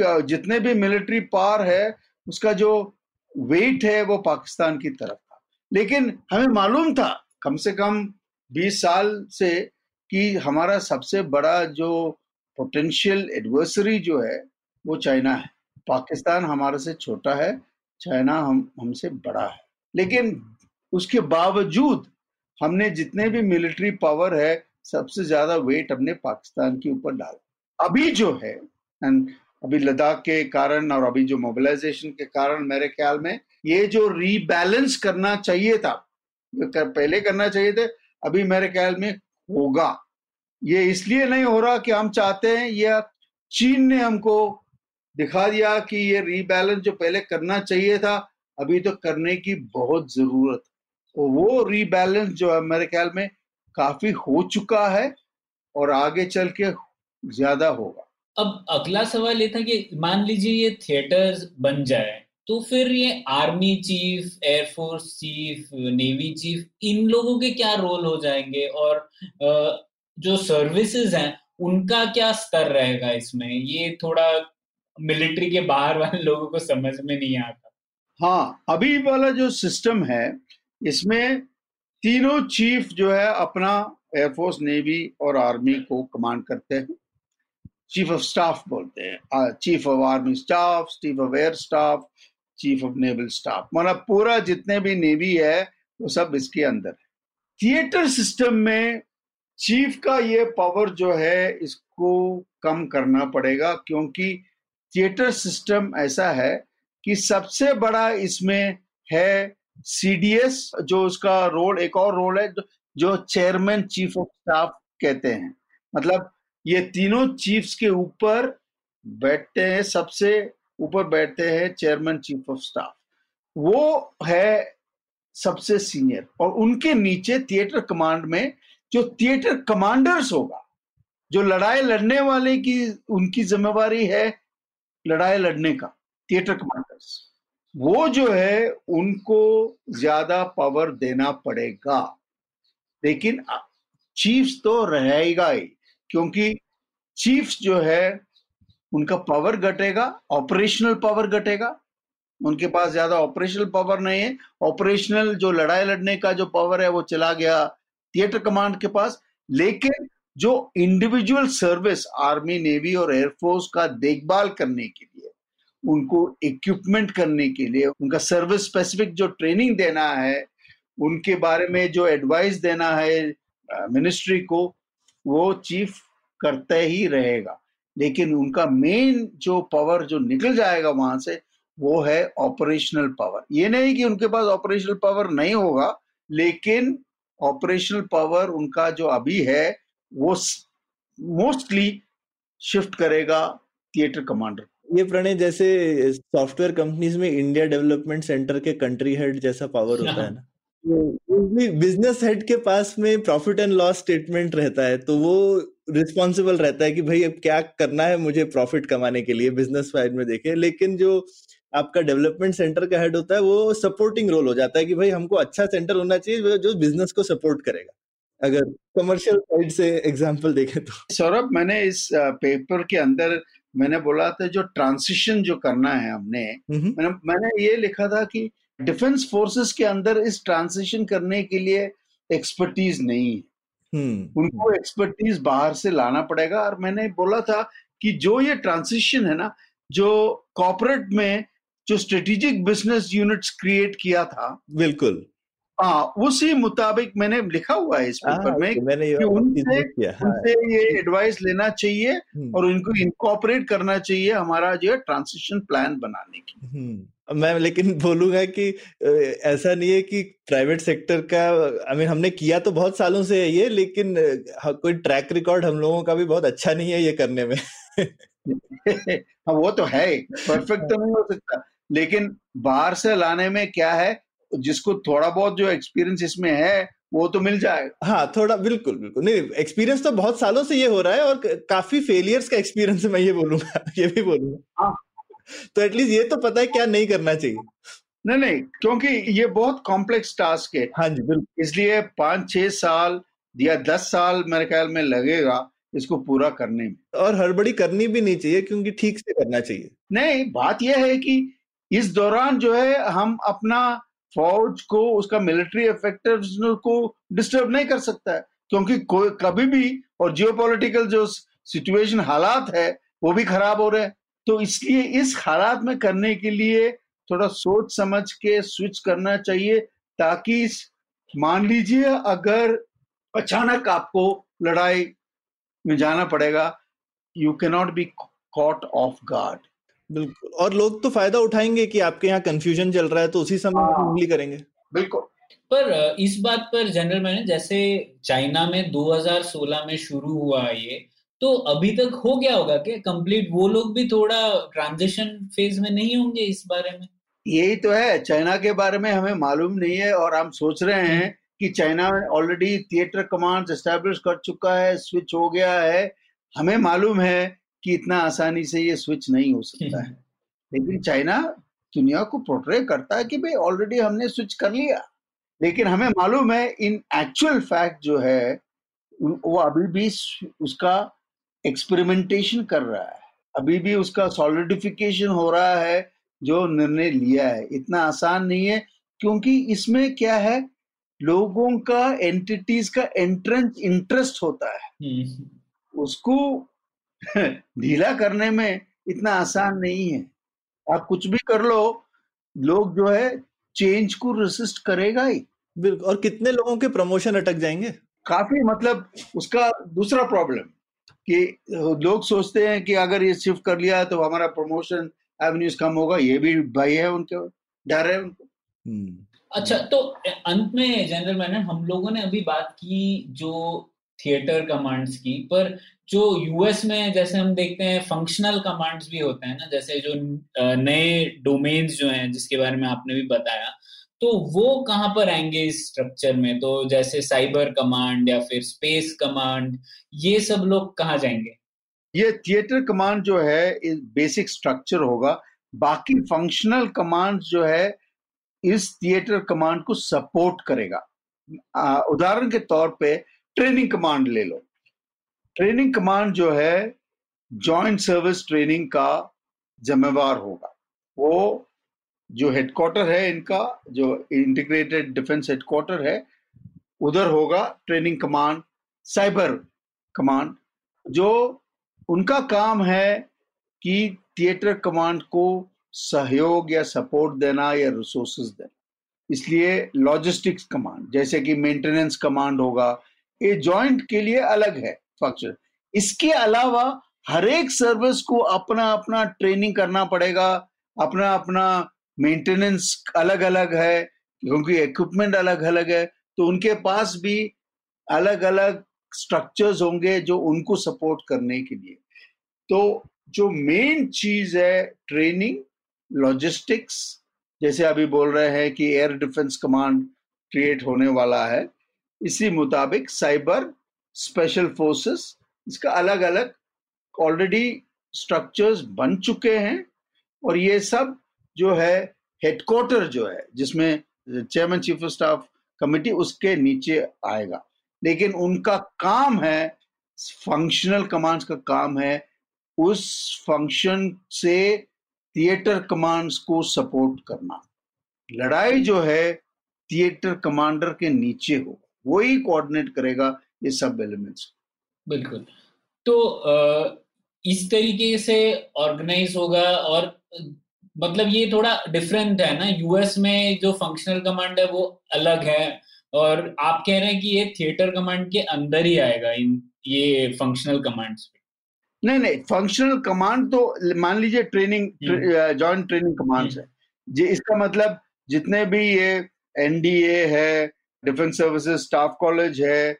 जितने भी मिलिट्री पावर है, उसका जो वेट है, वो पाकिस्तान की तरफ़ था। लेकिन हमें मालूम था, कम से कम 20 साल से, कि हमारा सबसे बड़ा जो पोटेंशियल एडवर्सरी जो है, वो चाइना है। पाकिस्तान हमारे से छोटा है, चाइना हम, हमसे बड़ा है। लेकिन उसके बावजूद हमने जितने भी मिलिट्री पावर है, सबसे ज़्यादा वेट हमने पाकिस्तान के ऊपर डाला। अभी जो है अभी लद्दाख के कारण और अभी जो मोबिलाइजेशन के कारण मेरे ख्याल में ये जो रीबैलेंस करना चाहिए था कर, पहले करना चाहिए थे अभी मेरे ख्याल में होगा। ये इसलिए नहीं हो रहा कि हम चाहते हैं या चीन ने हमको दिखा दिया कि ये रीबैलेंस जो पहले करना चाहिए था अभी तो करने की बहुत ज़रूरत। तो वो रीबैलेंस जो है मेरे ख्याल में काफ़ी हो चुका है और आगे चल के ज़्यादा होगा। अब अगला सवाल ये था कि मान लीजिए ये थिएटर्स बन जाए तो फिर ये army chief air force chief navy chief इन लोगों के क्या रोल हो जाएँगे? और जो सर्विसेज़ हैं, उनका क्या स्तर रहेगा इसमें? ये थोड़ा मिलिट्री के बाहर वाले लोगों को समझ में नहीं आता। हाँ अभी वाला जो सिस्टम है, इसमें तीनों चीफ जो है, अपना एयरफोर्स नेवी और आर्मी को कमांड करते हैं। चीफ ऑफ़ स्टाफ बोलते हैं। Chief of army staff, chief of air staff, chief of naval staff. मतलब पूरा जितने भी नेवी है, वो सब इसके अंदर है। थिएटर सिस्टम में चीफ का ये पावर जो है, इसको कम करना पड़ेगा, क्योंकि थिएटर सिस्टम ऐसा है कि सबसे बड़ा इसमें है सीडीएस जो उसका रोल, एक और रोल है, जो चेयरमैन, चीफ ऑफ़ स्टाफ कहते हैं। मतलब ये तीनों चीफ्स के ऊपर बैठते हैं, सबसे ऊपर बैठते हैं चेयरमैन, चीफ ऑफ़ स्टाफ। वो है सबसे सीनियर और उनके नीचे थिएटर कमांड में जो थिएटर कमांडर्स होगा, जो लड़ाई लड़ने वाले की, उनकी जिम्मेवारी है लड़ाई लड़ने का, थिएटर कमांडर्स। वो जो है, उनको ज़्यादा पावर देना पड़ेगा। लेकिन चीफ्स तो रहेगा ही। क्योंकि चीफ्स जो है, उनका पावर घटेगा ऑपरेशनल पावर घटेगा। उनके पास ज़्यादा ऑपरेशनल पावर नहीं है। ऑपरेशनल जो लड़ाई लड़ने का जो पावर है, वो चला गया थिएटर कमांड के पास। लेकिन जो इंडिविजुअल सर्विस आर्मी नेवी और एयरफोर्स का देखभाल करने के लिए, उनको इक्विपमेंट करने के लिए, उनका सर्विस स्पेसिफिक जो ट्रेनिंग देना है, उनके बारे में जो एडवाइस देना है मिनिस्ट्री को वो चीफ करते ही रहेगा। लेकिन उनका मेन जो पावर जो निकल जाएगा वहाँ से, वो है ऑपरेशनल पावर ये नहीं कि उनके पास ऑपरेशनल पावर नहीं होगा, लेकिन ऑपरेशनल पावर उनका जो अभी है, वो मोस्टली शिफ्ट करेगा थिएटर कमांडर ये प्रणय, जैसे सॉफ्टवेयर कंपनीज़ में इंडिया डेवलपमेंट सेंटर के कंट्री हेड जैसा पावर होता है ना? बिज़नेस हेड के पास में प्रॉफिट एंड लॉस स्टेटमेंट रहता है तो वो रिस्पॉन्सिबल रहता है कि भाई अब क्या करना है मुझे प्रॉफिट कमाने के लिए बिज़नेस साइड में देखे। लेकिन जो आपका डेवलपमेंट सेंटर का हेड होता है वो सपोर्टिंग रोल हो जाता है कि भाई हमको अच्छा सेंटर होना चाहिए जो बिज़नेस को सपोर्ट करेगा। अगर कमर्शियल साइड से एग्जांपल देखें तो। सौरभ मैंने इस पेपर के अंदर मैंने बोला था जो ट्रांसिशन जो करना है हमने मैंने मैंने ये लिखा था कि डिफेंस फोर्सेस के अंदर इस ट्रांसिशन करने के लिए एक्सपर्टीज नहीं है हम्म। उनको एक्सपर्टीज बाहर से लाना पड़ेगा और मैंने बोला था कि जो ये ट्रांसिशन है ना जो कॉपोरेट में जो स्ट्रेटेजिक बिज़नेस यूनिट्स क्रिएट किया था बिल्कुल हाँ उसी मुताबिक मैंने लिखा हुआ है इस पेपर हाँ, में तो मैंने कि उनसे हाँ। उनसे ये एडवाइस लेना चाहिए हम्म। और उनको इनकॉपरेट करना चाहिए हमारा जो है ट्रांसिशन प्लान बनाने की हम्म। मैं लेकिन बोलूँगा कि ऐसा नहीं है कि प्राइवेट सेक्टर का आई मीन हमने किया तो बहुत सालों से है ये लेकिन कोई ट्रैक रिकॉर्ड हम लोगों का भी बहुत अच्छा नहीं है ये करने में। हाँ वो तो है परफेक्ट तो नहीं हो सकता। लेकिन बाहर से लाने में क्या है जिसको थोड़ा बहुत जो एक्सपीरियंस इसमें है वो तो मिल जाएगा। हाँ थोड़ा बिल्कुल बिल्कुल। नहीं एक्सपीरियंस तो बहुत सालों से ये हो रहा है और काफ़ी फेलियर्स का एक्सपीरियंस मैं ये बोलूँगा ये भी बोलूँगा। हाँ तो एटलीस्ट ये तो पता है क्या नहीं करना चाहिए। नहीं नहीं क्योंकि ये बहुत कॉम्प्लेक्स टास्क है। हाँ जी बिल्कुल। इसलिए पाँच छह साल या दस साल मेरे ख्याल में लगेगा इसको पूरा करने में। और हड़बड़ी करनी भी नहीं चाहिए क्योंकि ठीक से करना चाहिए। नहीं बात यह है कि इस दौरान जो है हम अपना फौज को उसका मिलिट्री इफ़ेक्टिव को डिस्टर्ब नहीं कर सकता है। क्योंकि कोई कभी भी और जियो जो सिचुएशन हालात है वो भी खराब हो रहे हैं। तो इसलिए इस हालात में करने के लिए थोड़ा सोच समझ के स्विच करना चाहिए ताकि मान लीजिए अगर अचानक आपको लड़ाई में जाना पड़ेगा you can not be caught off guard बिल्कुल। और लोग तो फ़ायदा उठाएँगे कि आपके यहाँ कंफ्यूजन चल रहा है तो उसी समय उंगली हाँ। करेंगे। बिल्कुल। पर इस बात पर जनरल मैंने जैसे चाइना में 2016 में शुरू हुआ ये तो अभी तक हो गया होगा क्या? कंप्लीट वो लोग भी थोड़ा ट्रांजिशन फ़ेज़ में नहीं होंगे इस बारे में? यही तो है चाइना के बारे में हमें मालूम नहीं है और हम सोच रहे हैं कि China already theatre command establish कर चुका है स्विच हो गया है। हमें मालूम है कि इतना आसानी से ये स्विच नहीं हो सकता है। लेकिन चाइना दुनिया को प्रोट्रे करता है कि भाई ऑलरेडी हमने स्विच कर लिया। लेकिन हमें मालूम है इन एक्चुअल फैक्ट जो है वो अभी भी उसका एक्सपेरिमेंटेशन कर रहा है। अभी भी उसका सॉलिडिफिकेशन हो रहा है जो निर्णय लिया है। इतना आसान नहीं है क्योंकि इसमें क्या है लोगों का एंटिटीज का एंट्रेंस इंटरेस्ट होता है। हम्म, उसको ढीला करने में इतना आसान नहीं है। आप कुछ भी कर लो लोग जो है चेंज को रेसिस्ट करेगा ही। बिल्कुल और कितने लोगों के प्रमोशन अटक जाएँगे? काफ़ी मतलब उसका दूसरा प्रॉब्लम कि लोग सोचते हैं कि अगर ये शिफ्ट कर लिया तो हमारा प्रमोशन एवेन्यूज कम होगा ये भी भय है उनके डर है उनको। हम्म, अच्छा तो अंत में जनरल मैनन हम लोगों ने अभी बात की जो थिएटर कमांड्स की पर जो यूएस में जैसे हम देखते हैं फंक्शनल कमांड्स भी होते हैं ना जैसे जो नए डोमेन्स जो हैं जिसके बारे में आपने भी बताया तो वो कहाँ पर आएँगे इस स्ट्रक्चर में? तो जैसे साइबर कमांड या फिर स्पेस कमांड ये सब लोग कहाँ जाएँगे? ये थिएटर कमांड जो है बेसिक स्ट्रक्चर होगा। बाकी फंक्शनल कमांड जो है, इस थिएटर कमांड को सपोर्ट करेगा। उदाहरण के तौर पे ट्रेनिंग कमांड ले लो। ट्रेनिंग कमांड जो है जॉइंट सर्विस ट्रेनिंग का जिम्मेवार होगा। वो जो हेडक्वार्टर है इनका, जो इंटीग्रेटेड डिफेंस हेडक्वार्टर है, उधर होगा ट्रेनिंग कमांड साइबर कमांड जो उनका काम है कि थिएटर कमांड को सहयोग या सपोर्ट देना या रिसोर्सेज देना। इसलिए लॉजिस्टिक्स कमांड जैसे कि मेंटेनेंस कमांड होगा, ये जॉइंट के लिए अलग है फ़ंक्शन इसके अलावा हर एक सर्विस को अपना अपना ट्रेनिंग करना पड़ेगा अपना अपना मेंटेनेंस अलग अलग है, क्योंकि इक्विपमेंट अलग अलग है तो उनके पास भी अलग अलग स्ट्रक्चर्स होंगे जो उनको सपोर्ट करने के लिए। तो जो मेन चीज़ है ट्रेनिंग लॉजिस्टिक्स जैसे अभी बोल रहे हैं कि एयर डिफेंस कमांड क्रिएट होने वाला है, इसी मुताबिक साइबर स्पेशल फोर्सेस इसका अलग अलग ऑलरेडी स्ट्रक्चर्स बन चुके हैं, और ये सब जो है हेडक्वार्टर जो है, जिसमें chairman chief of staff committee उसके नीचे आएगा। लेकिन उनका काम है फंक्शनल कमांड्स का काम है, उस फ़ंक्शन से थिएटर कमांड्स को सपोर्ट करना। लड़ाई जो है थिएटर कमांडर के नीचे हो, वही कोऑर्डिनेट करेगा ये सब एलिमेंट्स बिल्कुल। तो इस तरीके से ऑर्गेनाइज होगा और मतलब ये थोड़ा डिफरेंट है ना। यूएस में जो फंक्शनल कमांड है वो अलग है। और आप कह रहे हैं कि ये थिएटर कमांड के अंदर ही आएगा इन ये फंक्शनल कमांड्स नहीं नहीं फंक्शनल कमांड तो मान लीजिए ट्रेनिंग जॉइंट ट्रेनिंग कमांड्स है। जी इसका मतलब जितने भी ये एनडीए है डिफेंस सर्विसेज़ स्टाफ कॉलेज है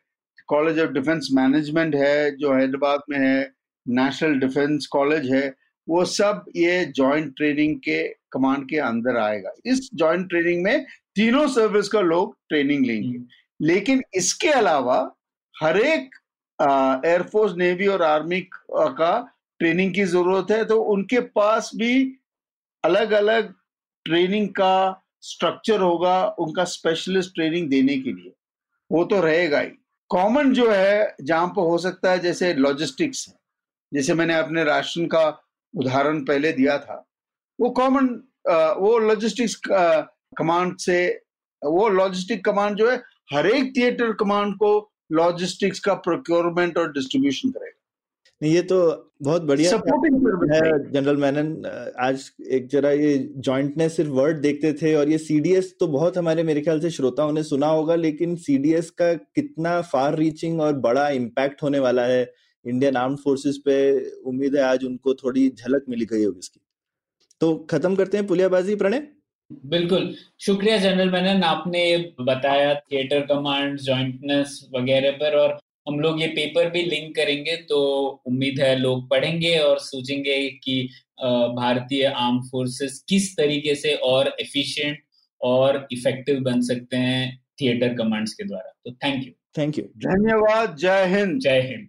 कॉलेज ऑफ़ डिफेंस मैनेजमेंट है जो हैदराबाद में है नेशनल डिफेंस कॉलेज है वो सब ये जॉइंट ट्रेनिंग के कमांड के अंदर आएगा। इस जॉइंट ट्रेनिंग में तीनों सर्विस का लोग ट्रेनिंग लेंगे। लेकिन इसके अलावा हर एक एयरफोर्स नेवी और आर्मी का ट्रेनिंग की ज़रूरत है तो उनके पास भी अलग अलग ट्रेनिंग का स्ट्रक्चर होगा उनका स्पेशलिस्ट ट्रेनिंग देने के लिए। वो तो रहेगा ही। कॉमन जो है जहाँ पर हो सकता है जैसे लॉजिस्टिक्स है। जैसे मैंने अपने राशन का उदाहरण पहले दिया था। वो कॉमन वो लॉजिस्टिक्स कमांड से वो लॉजिस्टिक कमांड जो है हर एक थिएटर कमांड को लॉजिस्टिक्स का प्रोक्योरमेंट और डिस्ट्रीब्यूशन करेगा। नहीं ये तो बहुत बढ़िया है जनरल मैनन आज एक जरा ये जॉइंटनेस सिर्फ़ वर्ड देखते थे और ये सीडीएस तो बहुत हमारे मेरे ख्याल से श्रोताओं ने सुना होगा लेकिन सीडीएस का कितना फार रीचिंग और बड़ा इम्पैक्ट होने वाला है। इंडियन आर्म फोर्सेस पे उम्मीद है आज उनको थोड़ी झलक मिली गई होगी इसकी। तो खत्म करते हैं पुलियाबाजी प्रणय? बिल्कुल। शुक्रिया जनरल मैनन आपने बताया थिएटर कमांड जॉइंटनेस वगैरह पर और हम लोग ये पेपर भी लिंक करेंगे तो उम्मीद है लोग पढ़ेंगे और सोचेंगे कि भारतीय आर्म फोर्सेस किस तरीके से और एफिशिएंट और इफ़ेक्टिव बन सकते हैं थिएटर कमांड्स के द्वारा। तो थैंक यू थैंक यू धन्यवाद। जय हिंद। जय हिंद।